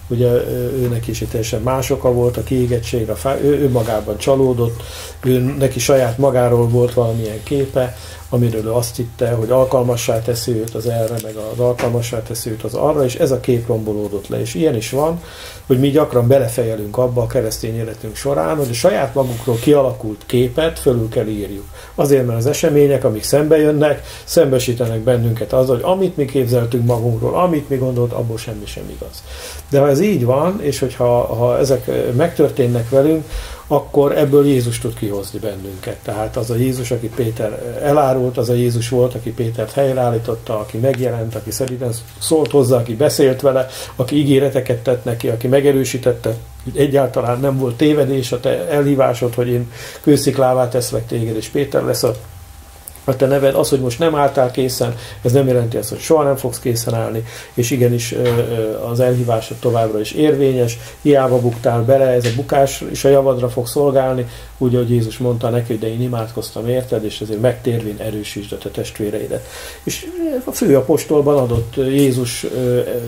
ugye őnek is teljesen más oka volt a kiégettségre, ő, ő magában csalódott, ő neki saját magáról volt valamilyen képe, amiről ő azt hitte, hogy alkalmassá teszi őt az erre, meg az alkalmassá teszi őt az arra, és ez a kép rombolódott le. És ilyen is van, hogy mi gyakran belefejelünk abba a keresztény életünk során, hogy a saját magunkról kialakult képet fölül kell írjuk. Azért, mert az események, amik szembe jönnek, szembesítenek bennünket azzal, hogy amit mi képzeltünk magunkról, amit mi gondolt, abból semmi sem igaz. De ha ez így van, és hogyha ha ezek megtörténnek velünk, akkor ebből Jézus tud kihozni bennünket. Tehát az a Jézus, aki Péter elárult, az a Jézus volt, aki Pétert helyreállította, aki megjelent, aki szerintem szólt hozzá, aki beszélt vele, aki ígéreteket tett neki, aki megerősítette, egyáltalán nem volt tévedés a te elhívásod, hogy én kősziklává teszlek téged, és Péter lesz a a te neved, az, hogy most nem álltál készen, ez nem jelenti azt, hogy soha nem fogsz készen állni, és igenis az elhívásod továbbra is érvényes, hiába buktál bele, ez a bukás is a javadra fog szolgálni, úgy, ahogy Jézus mondta neki, de én imádkoztam érted, és ezért megtérvén erősítsd a te testvéreidet. És a főapostolban adott Jézus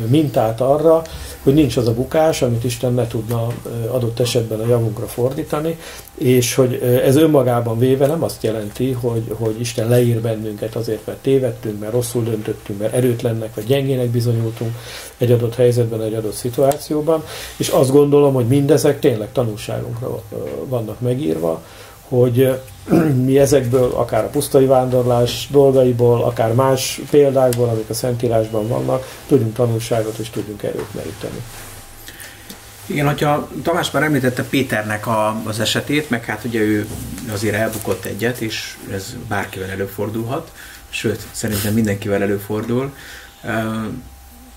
mintát arra, hogy nincs az a bukás, amit Isten ne tudna adott esetben a javunkra fordítani, és hogy ez önmagában véve nem azt jelenti, hogy, hogy Isten leír bennünket azért, mert tévedtünk, mert rosszul döntöttünk, mert erőtlennek vagy gyengének bizonyultunk egy adott helyzetben, egy adott szituációban, és azt gondolom, hogy mindezek tényleg tanulságunkra vannak megírva, hogy mi ezekből, akár a pusztai vándorlás dolgaiból, akár más példákból, amik a Szentírásban vannak, tudjunk tanulságot és tudjunk erőt meríteni. Igen, hogyha Tamás már említette Péternek a, az esetét, meg hát ugye ő azért elbukott egyet, és ez bárkivel előfordulhat, sőt, szerintem mindenkivel előfordul.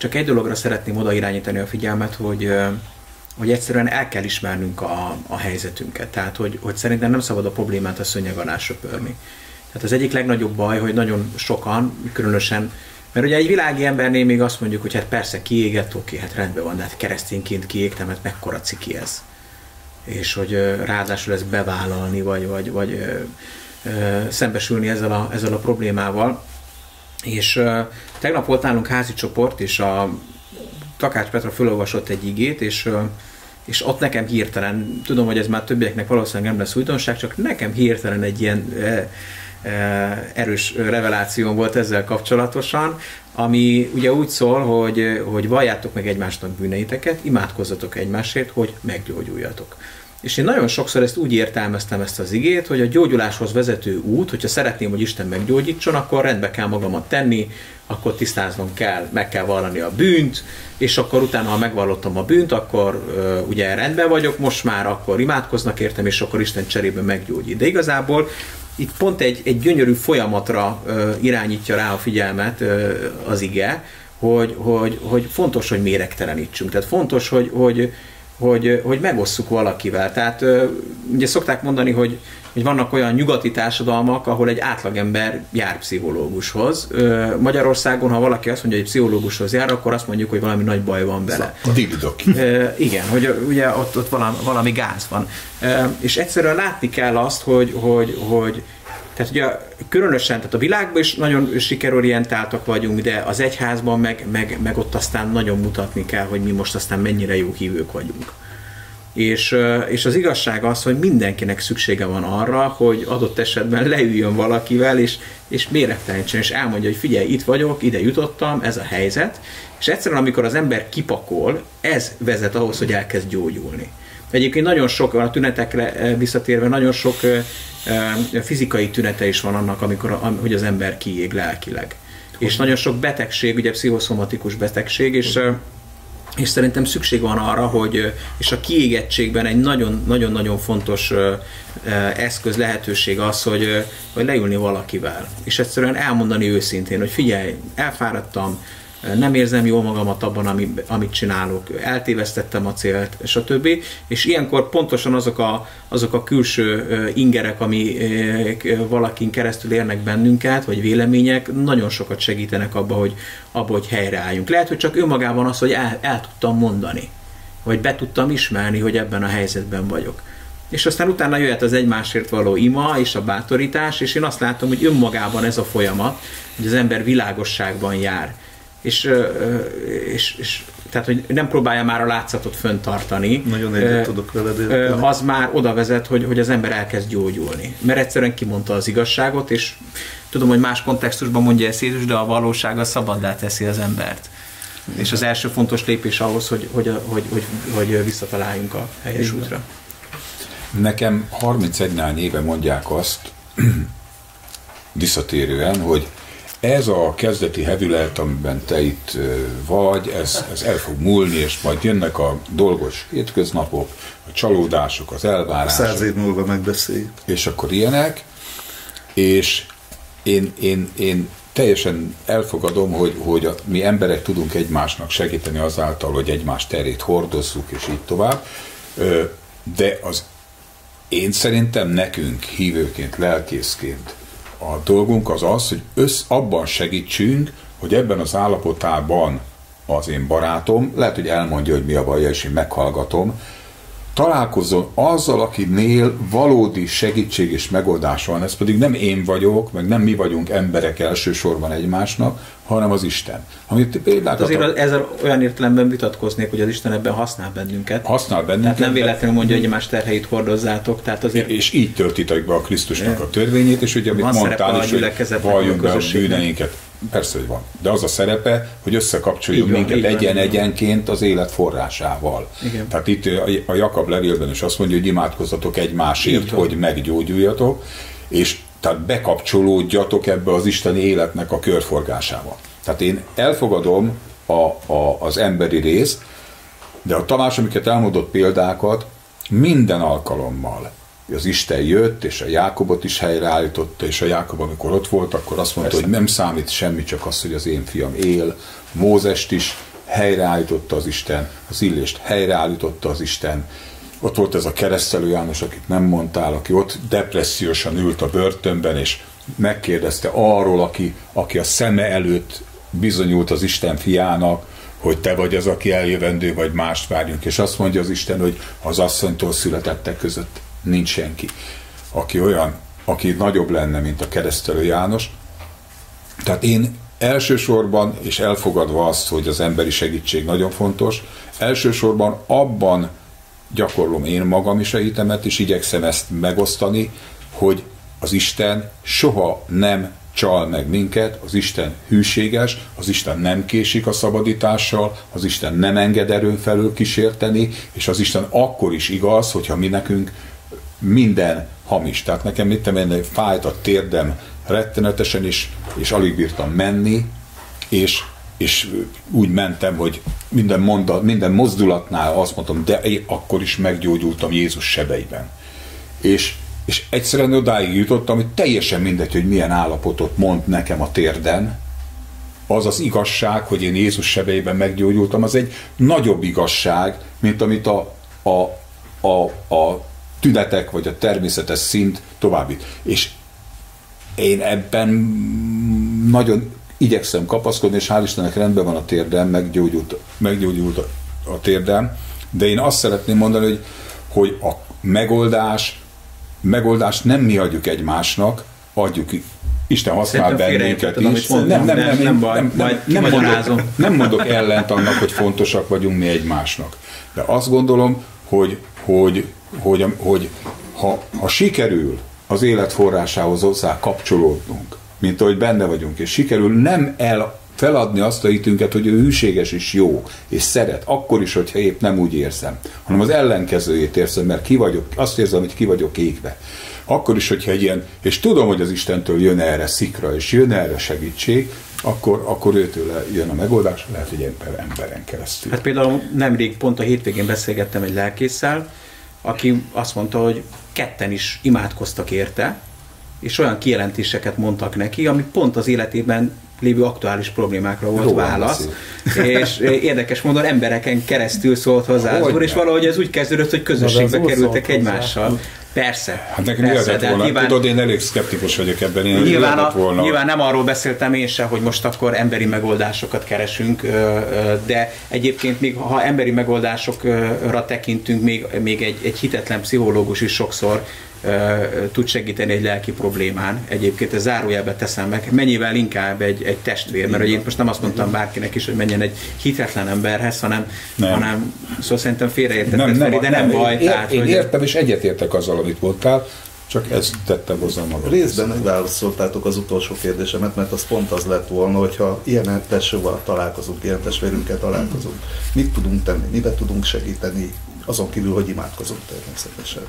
Csak egy dologra szeretném oda irányítani a figyelmet, hogy hogy egyszerűen el kell ismernünk a, a helyzetünket. Tehát, hogy, hogy szerintem nem szabad a problémát a szőnyeg alá söpörni. Tehát az egyik legnagyobb baj, hogy nagyon sokan, különösen Mert ugye egy világi embernél még azt mondjuk, hogy hát persze kiégett, oké, hát rendben van, de hát keresztényként kiégtem, hát mekkora ciki ez. És hogy ráadásul ezt bevállalni, vagy, vagy, vagy ö, ö, szembesülni ezzel a, ezzel a problémával. És ö, tegnap volt nálunk házi csoport, és a Takács Petra felolvasott egy igét, és ö, és ott nekem hirtelen, tudom, hogy ez már többieknek valószínűleg nem lesz újdonság, csak nekem hirtelen egy ilyen e, erős reveláció volt ezzel kapcsolatosan, ami ugye úgy szól, hogy, hogy valljátok meg egymásnak bűneiteket, imádkozzatok egymásért, hogy meggyógyuljatok. És én nagyon sokszor ezt úgy értelmeztem ezt az igét, hogy a gyógyuláshoz vezető út, hogyha szeretném, hogy Isten meggyógyítson, akkor rendbe kell magamat tenni, akkor tisztáznom kell, meg kell vallani a bűnt, és akkor utána, ha megvallottam a bűnt, akkor uh, ugye rendben vagyok most már, akkor imádkoznak értem, és akkor Isten cserébe meggyógyít. De igazából itt pont egy, egy gyönyörű folyamatra uh, irányítja rá a figyelmet uh, az ige, hogy, hogy, hogy fontos, hogy méregtelenítsünk. Tehát fontos, hogy, hogy, hogy, hogy megosszuk valakivel. Tehát ugye szokták mondani, hogy, hogy vannak olyan nyugati társadalmak, ahol egy átlagember jár pszichológushoz. Magyarországon, ha valaki azt mondja, hogy pszichológushoz jár, akkor azt mondjuk, hogy valami nagy baj van vele. A dividok. Igen, hogy ugye ott, ott valami, valami gáz van. És egyszerűen látni kell azt, hogy, hogy, hogy tehát ugye különösen, tehát a világban is nagyon sikerorientáltak vagyunk, de az egyházban meg, meg, meg ott aztán nagyon mutatni kell, hogy mi most aztán mennyire jó hívők vagyunk. És, és az igazság az, hogy mindenkinek szüksége van arra, hogy adott esetben leüljön valakivel, és, és méregtelenítsen, és elmondja, hogy figyelj, itt vagyok, ide jutottam, ez a helyzet, és egyszerűen amikor az ember kipakol, ez vezet ahhoz, hogy elkezd gyógyulni. Egyébként nagyon sok, a tünetekre visszatérve, nagyon sok fizikai tünete is van annak, amikor, hogy az ember kiég lelkileg. És nagyon sok betegség, ugye pszichoszomatikus betegség, és és szerintem szükség van arra, hogy, és a kiégettségben egy nagyon-nagyon fontos eszköz, lehetőség az, hogy, hogy leülni valakivel, és egyszerűen elmondani őszintén, hogy figyelj, elfáradtam, nem érzem jól magamat abban, amit csinálok, eltévesztettem a célt, stb. És ilyenkor pontosan azok a, azok a külső ingerek, ami valakin keresztül érnek bennünket, vagy vélemények, nagyon sokat segítenek abba, hogy, abba, hogy helyreálljunk. Lehet, hogy csak önmagában az, hogy el, el tudtam mondani, vagy be tudtam ismerni, hogy ebben a helyzetben vagyok. És aztán utána jöhet az egymásért való ima és a bátorítás, és én azt látom, hogy önmagában ez a folyamat, hogy az ember világosságban jár és, és, és tehát, hogy nem próbálja már a látszatot föntartani. Nagyon egyet tudok veled Az már oda vezet, hogy, hogy az ember elkezd gyógyulni. Mert egyszerűen kimondta az igazságot, és tudom, hogy más kontextusban mondja ezt Jézus, de a valóság a szabaddá teszi az embert. És az első fontos lépés ahhoz, hogy, hogy, hogy, hogy, hogy visszataláljunk a helyes Igen. útra. Nekem 31 éve mondják azt, visszatérően, hogy ez a kezdeti hevület, amiben te itt vagy, ez, ez el fog múlni, és majd jönnek a dolgos hétköznapok, a csalódások, az elvárások. Száz év múlva megbeszéljük. És akkor ilyenek, és én, én, én teljesen elfogadom, hogy, hogy a, mi emberek tudunk egymásnak segíteni azáltal, hogy egymás terét hordozzuk, és így tovább. De az én szerintem nekünk hívőként, lelkészként a dolgunk az az, hogy össz, abban segítsünk, hogy ebben az állapotában az én barátom, lehet, hogy elmondja, hogy mi a baj, és én meghallgatom, találkozzon azzal, akinél valódi segítség és megoldás van. Ez pedig nem én vagyok, meg nem mi vagyunk emberek elsősorban egymásnak, hanem az Isten. Amit például hát azért ezzel olyan értelemben vitatkoznék, hogy az Isten ebben használ bennünket. Használ bennünket. Tehát nem véletlenül mondja, hogy más terheit hordozzátok. Tehát azért... És így töltitek be a Krisztusnak a törvényét, és ugye amit mondtál is, hogy valljunk be a bűneinket. Persze, hogy van. De az a szerepe, hogy összekapcsoljuk van, minket egyen-egyenként az élet forrásával. Igen. Tehát itt a Jakab levélben is azt mondja, hogy imádkozzatok egymásért, hogy meggyógyuljatok, és tehát bekapcsolódjatok ebbe az isteni életnek a körforgásába. Tehát én elfogadom a, a, az emberi részt, de a Tamás, amiket elmondott példákat, minden alkalommal az Isten jött, és a Jákobot is helyreállította, és a Jákob, amikor ott volt, akkor azt mondta, Persze. hogy nem számít semmi, csak az, hogy az én fiam él. Mózest is helyreállította az Isten, az Illést helyreállította az Isten. Ott volt ez a keresztelő János, akit nem mondtál, aki ott depressziósan ült a börtönben, és megkérdezte arról, aki, aki a szeme előtt bizonyult az Isten fiának, hogy te vagy az, aki eljövendő, vagy mást várjunk. És azt mondja az Isten, hogy az asszonytól születettek között nincs senki, aki olyan, aki nagyobb lenne, mint a keresztelő János. Tehát én elsősorban, és elfogadva azt, hogy az emberi segítség nagyon fontos, elsősorban abban gyakorlom én magam is a hitemet, és igyekszem ezt megosztani, hogy az Isten soha nem csal meg minket, az Isten hűséges, az Isten nem késik a szabadítással, az Isten nem enged erőn felül kísérteni, és az Isten akkor is igaz, hogyha mi nekünk minden hamis. Tehát nekem mit tenni, fájt a térdem rettenetesen is, és alig bírtam menni, és, és úgy mentem, hogy minden, mondat, minden mozdulatnál azt mondtam, de én akkor is meggyógyultam Jézus sebeiben. És és egyszerűen odáig jutottam, hogy teljesen mindegy, hogy milyen állapotot mond nekem a térden, az az igazság, hogy én Jézus sebeiben meggyógyultam, az egy nagyobb igazság, mint amit a, a, a, a tünetek vagy a természetes szint továbbít. És én ebben nagyon igyekszem kapaszkodni, és hál' Istennek rendben van a térdem, meggyógyult, meggyógyult a, a térdem, de én azt szeretném mondani, hogy, hogy a megoldás megoldást nem mi adjuk egymásnak, adjuk Isten használ bennünket is. Nem, nem, nem, nem, nem, baj, nem, nem, nem, mondok, nem mondok ellent annak, hogy fontosak vagyunk mi egymásnak. De azt gondolom, hogy, hogy, hogy, hogy ha, ha sikerül az élet forrásához hozzá kapcsolódnunk, mint ahogy benne vagyunk, és sikerül nem el feladni azt a hitünket, hogy ő hűséges és jó, és szeret, akkor is, hogyha épp nem úgy érzem, hanem az ellenkezőjét érzem, mert ki vagyok, azt érzem, hogy ki vagyok égve. Akkor is, hogyha egy ilyen, és tudom, hogy az Istentől jön erre szikra, és jön erre segítség, akkor, akkor őtől jön a megoldás, lehet, hogy ember, emberen keresztül. Hát például nemrég pont a hétvégén beszélgettem egy lelkésszel, aki azt mondta, hogy ketten is imádkoztak érte, és olyan kijelentéseket mondtak neki, ami pont az életében lévő aktuális problémákra volt Róla válasz. Beszél. És érdekes módon embereken keresztül szólt hozzá az úr, és valahogy ez úgy kezdődött, hogy közösségbe kerültek egymással. Hozzá. Persze. Hát nekem persze, de volna. Nyilván, Tudod, én elég szkeptikus vagyok ebben. Én nyilván, a, volna. nyilván nem arról beszéltem én sem, hogy most akkor emberi megoldásokat keresünk, de egyébként még ha emberi megoldásokra tekintünk, még, még egy, egy hitetlen pszichológus is sokszor tud segíteni egy lelki problémán. Egyébként ez zárójelbe teszem meg, mennyivel inkább egy, egy testvér, mert hogy én most nem azt mondtam bárkinek is, hogy menjen egy hitetlen emberhez, hanem, nem. hanem szóval szerintem félreértetted nem, nem, de nem, nem baj. Én, tehát, én hogy értem, és egyetértek azzal, amit mondtál, csak ezt tettem hozzá magam. Részben válaszoltátok az utolsó kérdésemet, mert az pont az lett volna, hogyha ilyen tesóval találkozunk, ilyen testvérünkkel találkozunk, mit tudunk tenni, mibe tudunk segíteni, azon kívül, hogy imádkozunk természetesen.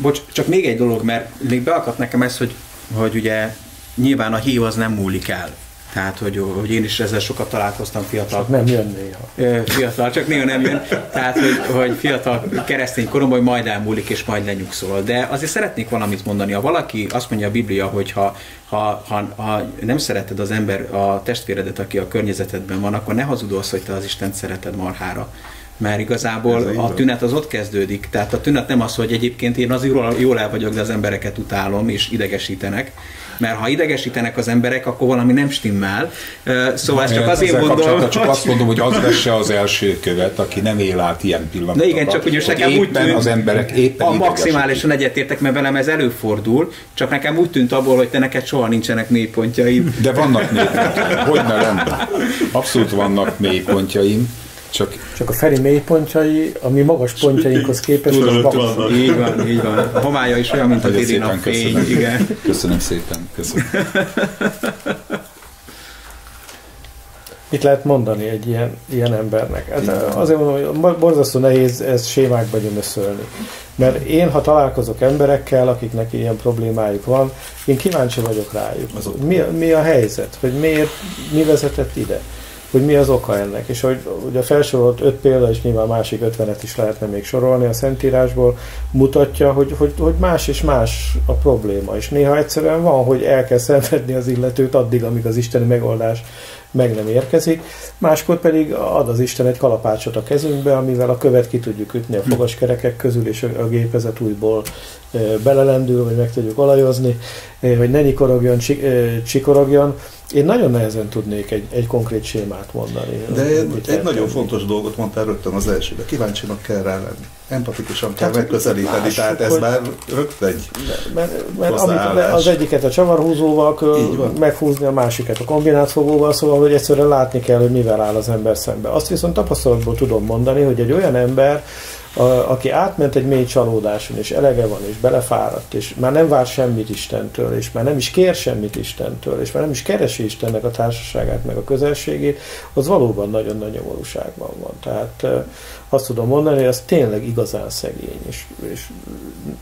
Bocs, csak még egy dolog, mert még beakadt nekem ez, hogy, hogy ugye nyilván a hív az nem múlik el. Tehát, hogy, hogy én is ezzel sokat találkoztam fiatal. Csak nem jön néha. Fiatal, csak néha nem jön. Tehát, hogy, hogy fiatal keresztény koromban, hogy majd elmúlik és majd lenyugszol. De azért szeretnék valamit mondani. Ha valaki azt mondja a Biblia, hogy ha, ha, ha, ha nem szereted az ember, a testvéredet, aki a környezetedben van, akkor ne hazudolsz, hogy te az Istent szereted marhára mert igazából a tünet az ott kezdődik. Tehát a tünet nem az, hogy egyébként én az jól, jól el vagyok, de az embereket utálom és idegesítenek. Mert ha idegesítenek az emberek, akkor valami nem stimmel. Szóval ezt csak azért mondom. Csak azt mondom, hogy az vesse az első követ, aki nem él át ilyen pillanatokat. De igen, csak hogy nekem úgy tűnt, az emberek éppen a maximálisan egyetértek, mert velem ez előfordul, csak nekem úgy tűnt abból, hogy te neked soha nincsenek mélypontjaim. De vannak mélypontjaim. Hogy ne lenne? Abszolút vannak mélypontjaim csak, Csak a Feri mélypontjai, ami magas pontjainkhoz képest, az van. Így van, így van. A homája is olyan, mint a téli napfény. Igen. Köszönöm szépen. Köszönöm. Mit lehet mondani egy ilyen, ilyen embernek? Hát azért mondom, hogy borzasztó nehéz ezt sémákba gyömöszölni. Mert én, ha találkozok emberekkel, akiknek ilyen problémájuk van, én kíváncsi vagyok rájuk. Mi, mi a helyzet? Hogy miért, mi vezetett ide? Hogy mi az oka ennek. És hogy ugye felsorolt öt példa, és nyilván másik ötvenet is lehetne még sorolni a Szentírásból, mutatja, hogy, hogy, hogy más és más a probléma. És néha egyszerűen van, hogy el kell szenvedni az illetőt addig, amíg az isteni megoldás meg nem érkezik, máskor pedig ad az Isten egy kalapácsot a kezünkbe, amivel a követ ki tudjuk ütni a fogaskerekek közül, és a gépezet újból belelendül, vagy meg tudjuk olajozni, hogy ne nyikorogjon, csikorogjon, Én nagyon nehezen tudnék egy, egy konkrét sémát mondani. De egy, egy nagyon fontos dolgot mondtál rögtön az elsőbe. Kíváncsinak kell rá lenni. Empatikusan kell tehát megközelíteni, más, tehát ez hogy, már rögtön egy Mert, mert amit az egyiket a csavarhúzóval kell meghúzni, a másikat a kombinált fogóval, szóval hogy egyszerűen látni kell, hogy mivel áll az ember szembe. Azt viszont tapasztalatból tudom mondani, hogy egy olyan ember, a, aki átment egy mély csalódáson, és elege van, és belefáradt, és már nem vár semmit Istentől, és már nem is kér semmit Istentől, és már nem is keresi Istennek a társaságát, meg a közelségét, az valóban nagyon nagy nyomorúságban van. Tehát azt tudom mondani, hogy az tényleg igazán szegény, és, és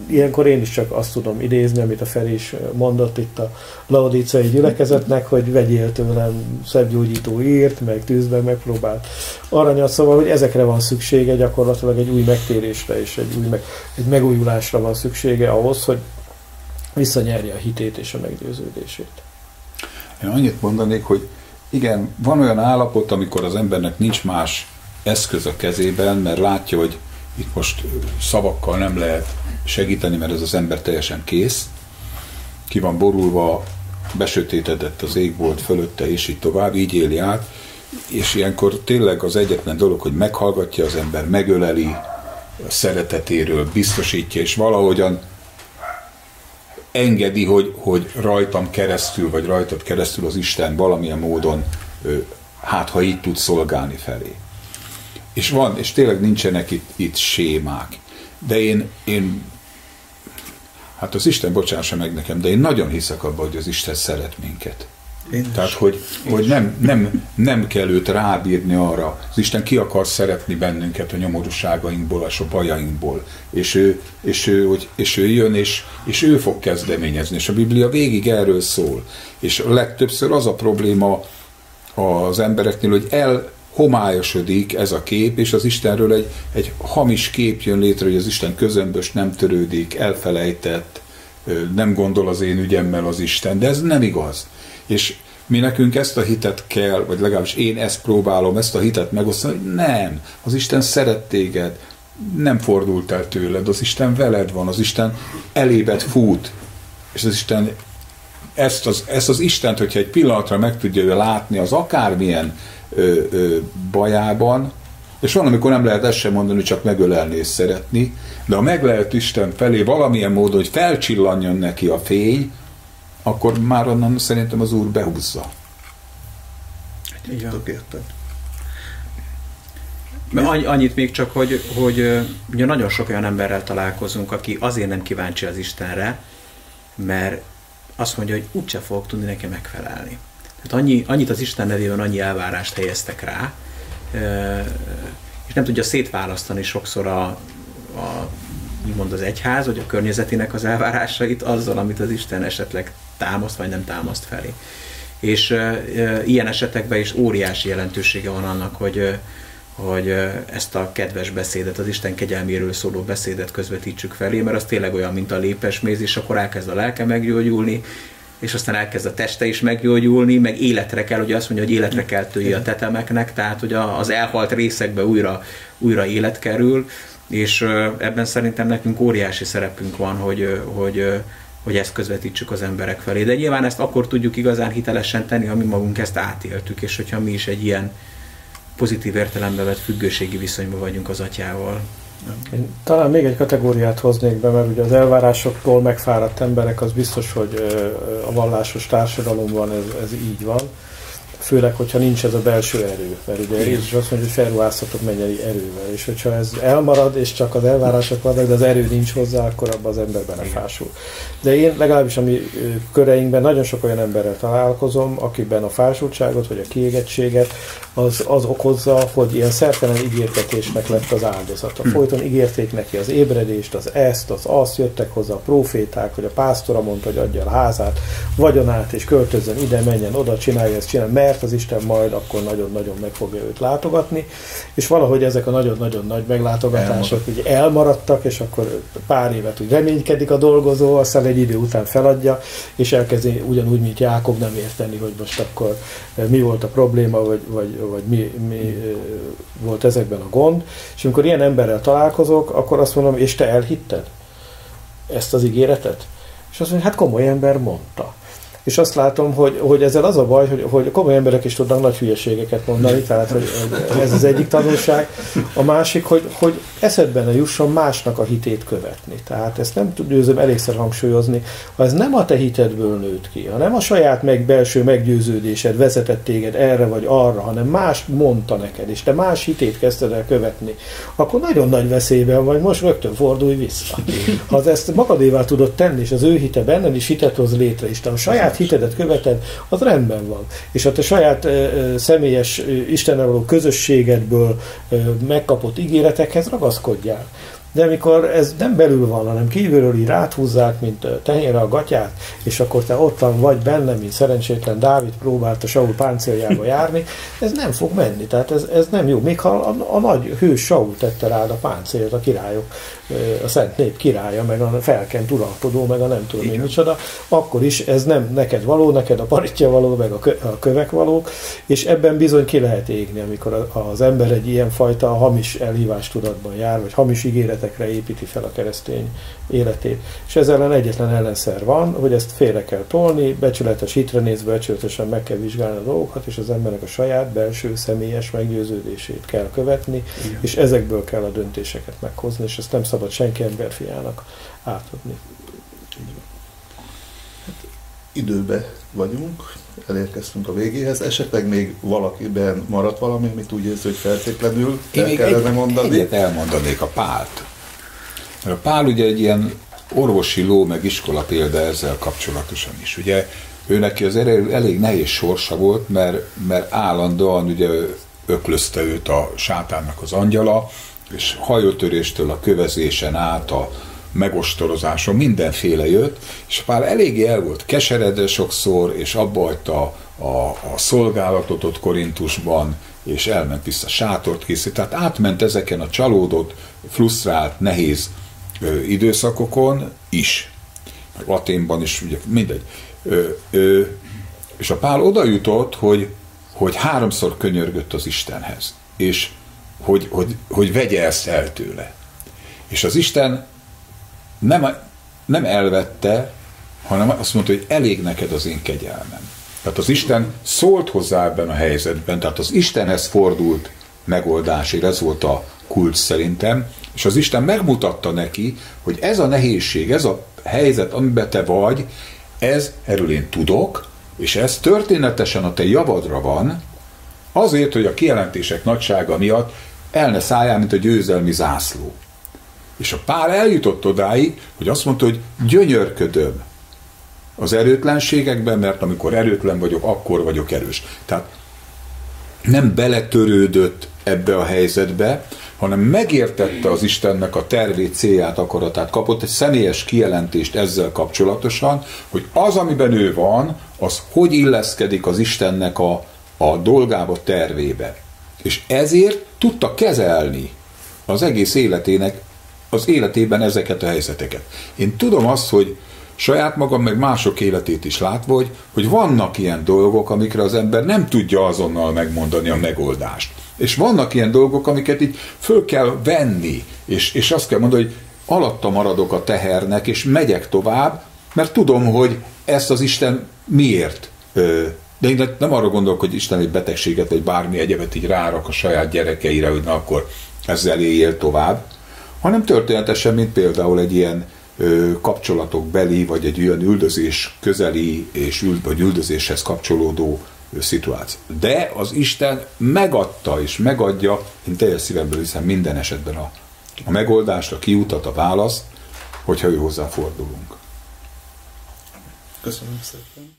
ilyenkor én is csak azt tudom idézni, amit a Feri is mondott itt a laodicai gyülekezetnek, hogy vegyél tőlem szebb gyógyító írt, meg tűzben megpróbált aranyat, szóval, hogy ezekre van szüksége gyakorlatilag egy új megtérésre és egy új meg, egy megújulásra van szüksége ahhoz, hogy visszanyerje a hitét és a meggyőződését. Én annyit mondanék, hogy igen, van olyan állapot, amikor az embernek nincs más eszköz a kezében, mert látja, hogy itt most szavakkal nem lehet segíteni, mert ez az ember teljesen kész, ki van borulva, besötétedett az ég volt fölötte, és így tovább, így éli át, és ilyenkor tényleg az egyetlen dolog, hogy meghallgatja az ember, megöleli, a szeretetéről biztosítja, és valahogyan engedi, hogy, hogy rajtam keresztül, vagy rajtad keresztül az Isten valamilyen módon, hát ha így tud szolgálni felé. És van, és tényleg nincsenek itt, itt sémák. De én, én hát az Isten bocsássa meg nekem, de én nagyon hiszek abban, hogy az Isten szeret minket. Én Tehát, hogy, hogy nem, nem, nem kell őt rábírni arra. Az Isten ki akar szeretni bennünket a nyomorúságainkból, a bajainkból. És ő, és ő, hogy, és ő jön, és, és ő fog kezdeményezni. És a Biblia végig erről szól. És legtöbbször az a probléma az embereknél, hogy el homályosodik ez a kép, és az Istenről egy, egy hamis kép jön létre, hogy az Isten közömbös, nem törődik, elfelejtett, nem gondol az én ügyemmel az Isten, de ez nem igaz. És mi nekünk ezt a hitet kell, vagy legalábbis én ezt próbálom, ezt a hitet megosztani, hogy nem, az Isten szeret téged, nem fordult el tőled, az Isten veled van, az Isten elébed fut, és az Isten ezt az, ezt az Istent, hogyha egy pillanatra meg tudja látni, az akármilyen ö, ö, bajában, és van, amikor nem lehet ezt sem mondani, csak megölelni és szeretni, de ha meg lehet Isten felé valamilyen módon, hogy felcsillanjon neki a fény, akkor már onnan szerintem az Úr behúzza. Igen. Mert annyit még csak, hogy, hogy ugye nagyon sok olyan emberrel találkozunk, aki azért nem kíváncsi az Istenre, mert azt mondja, hogy úgyse fogok tudni neki megfelelni. Tehát annyi, annyit az Isten nevében annyi elvárást helyeztek rá, és nem tudja szétválasztani sokszor a, a úgymond az egyház, vagy a környezetének az elvárásait azzal, amit az Isten esetleg támaszt, vagy nem támaszt felé. És ilyen esetekben is óriási jelentősége van annak, hogy, hogy ezt a kedves beszédet, az Isten kegyelméről szóló beszédet közvetítsük felé, mert az tényleg olyan, mint a lépesméz, és akkor elkezd a lelke meggyógyulni, és aztán elkezd a teste is meggyógyulni, meg életre kell, hogy azt mondja, hogy életre kell tői a tetemeknek, tehát hogy az elhalt részekbe újra, újra élet kerül, és ebben szerintem nekünk óriási szerepünk van, hogy, hogy, hogy ezt közvetítsük az emberek felé. De nyilván ezt akkor tudjuk igazán hitelesen tenni, ha mi magunk ezt átéltük, és hogyha mi is egy ilyen pozitív értelembe vett függőségi viszonyban vagyunk az atyával. Én talán még egy kategóriát hoznék be, mert ugye az elvárásoktól megfáradt emberek, az biztos, hogy a vallásos társadalomban ez, ez így van főleg, hogyha nincs ez a belső erő. Mert ugye Jézus azt mondja, hogy felruházhatok mennyei erővel, és hogyha ez elmarad, és csak az elvárások vannak, de az erő nincs hozzá, akkor abban az ember belefásul. De én legalábbis a mi köreinkben nagyon sok olyan emberrel találkozom, akiben a fásultságot, vagy a kiégettséget az, az okozza, hogy ilyen szertelen ígértetésnek lett az áldozata. Hm. Folyton ígérték neki az ébredést, az ezt, az azt, jöttek hozzá a proféták, hogy a pásztora mondta, hogy adja a házát, vagyonát, és költözzön ide, menjen oda, csinálja ezt, csinálja, mert az Isten majd akkor nagyon-nagyon meg fogja őt látogatni, és valahogy ezek a nagyon-nagyon nagy meglátogatások Elmarad. ugye elmaradtak, és akkor pár évet úgy reménykedik a dolgozó, aztán egy idő után feladja, és elkezdi ugyanúgy, mint Jákob nem érteni, hogy most akkor mi volt a probléma, vagy, vagy, vagy mi, mi volt ezekben a gond. És amikor ilyen emberrel találkozok, akkor azt mondom, és te elhitted ezt az ígéretet? És azt mondja, hát komoly ember mondta. És azt látom, hogy, hogy ezzel az a baj, hogy, hogy komoly emberek is tudnak nagy hülyeségeket mondani, tehát hogy ez az egyik tanulság. A másik, hogy, hogy eszedben ne jusson másnak a hitét követni. Tehát ezt nem győzöm elégszer hangsúlyozni, ha ez nem a te hitedből nőtt ki, hanem a saját meg belső meggyőződésed vezetett téged erre vagy arra, hanem más mondta neked, és te más hitét kezdted el követni, akkor nagyon nagy veszélyben vagy, most rögtön fordulj vissza. Ha ezt magadévá tudod tenni, és az ő hite benned is hitet hoz létre, és te a saját hitedet követed, az rendben van. És a te saját ö, személyes Istennel való közösségedből ö, megkapott ígéretekhez ragaszkodjál. De amikor ez nem belül van, hanem kívülről így ráthúzzák, mint tenyére a gatyát, és akkor te ottan vagy benne, mint szerencsétlen Dávid próbált a Saul páncéljába járni, ez nem fog menni. Tehát ez, ez nem jó. Még ha a, a nagy hős Saul tette rád a páncélt, a királyok, a szent nép királya, meg a felkent uralkodó, meg a nem tudom én micsoda, akkor is ez nem neked való, neked a paritja való, meg a kövek valók, és ebben bizony ki lehet égni, amikor az ember egy ilyen fajta hamis elhívás tudatban jár, vagy hamis ígéretek ígéretekre építi fel a keresztény életét. És ezzel ellen egyetlen ellenszer van, hogy ezt félre kell tolni, becsületes hitre nézve, becsületesen meg kell vizsgálni a dolgokat, és az embernek a saját belső személyes meggyőződését kell követni, Igen. és ezekből kell a döntéseket meghozni, és ezt nem szabad senki emberfiának átadni. Hát, időbe vagyunk, elérkeztünk a végéhez. Esetleg még valakiben maradt valami, amit úgy érzi, hogy feltétlenül el kellene egy, mondani? Egyet elmondanék a pált. A Pál ugye egy ilyen orvosi ló, meg iskola példa ezzel kapcsolatosan is. Ugye ő neki az elég nehéz sorsa volt, mert, mert állandóan ugye öklözte őt a sátánnak az angyala, és hajótöréstől a kövezésen át a megostorozáson mindenféle jött, és Pál eléggé el volt keseredve sokszor, és abba a, a szolgálatot ott Korintusban, és elment vissza sátort készít. Tehát átment ezeken a csalódott, frusztrált, nehéz ö, időszakokon is. Laténban is, ugye mindegy. Ö, ö, és a Pál oda jutott, hogy, hogy háromszor könyörgött az Istenhez, és hogy, hogy, hogy vegye ezt el tőle. És az Isten nem, nem elvette, hanem azt mondta, hogy elég neked az én kegyelmem. Tehát az Isten szólt hozzá ebben a helyzetben, tehát az Istenhez fordult megoldásért, ez volt a kulcs szerintem, és az Isten megmutatta neki, hogy ez a nehézség, ez a helyzet, amiben te vagy, ez, erről én tudok, és ez történetesen a te javadra van, azért, hogy a kijelentések nagysága miatt el ne szálljál, mint a győzelmi zászló. És a pár eljutott odáig, hogy azt mondta, hogy gyönyörködöm az erőtlenségekben, mert amikor erőtlen vagyok, akkor vagyok erős. Tehát nem beletörődött ebbe a helyzetbe, hanem megértette az Istennek a tervét, célját, akaratát, kapott egy személyes kijelentést ezzel kapcsolatosan, hogy az, amiben ő van, az hogy illeszkedik az Istennek a, a dolgába, tervébe. És ezért tudta kezelni az egész életének az életében ezeket a helyzeteket. Én tudom azt, hogy saját magam, meg mások életét is látva, hogy, hogy vannak ilyen dolgok, amikre az ember nem tudja azonnal megmondani a megoldást. És vannak ilyen dolgok, amiket így föl kell venni, és, és azt kell mondani, hogy alatta maradok a tehernek, és megyek tovább, mert tudom, hogy ezt az Isten miért de én nem arra gondolok, hogy Isten egy betegséget, vagy bármi egyebet így rárak a saját gyerekeire, hogy na akkor ezzel éljél tovább, hanem történetesen, mint például egy ilyen kapcsolatok beli, vagy egy olyan üldözés közeli, és üld, vagy üldözéshez kapcsolódó szituáció. De az Isten megadta és megadja, én teljes szívemből hiszem minden esetben a, a megoldást, a kiutat, a választ, hogyha ő hozzá fordulunk. Köszönöm szépen.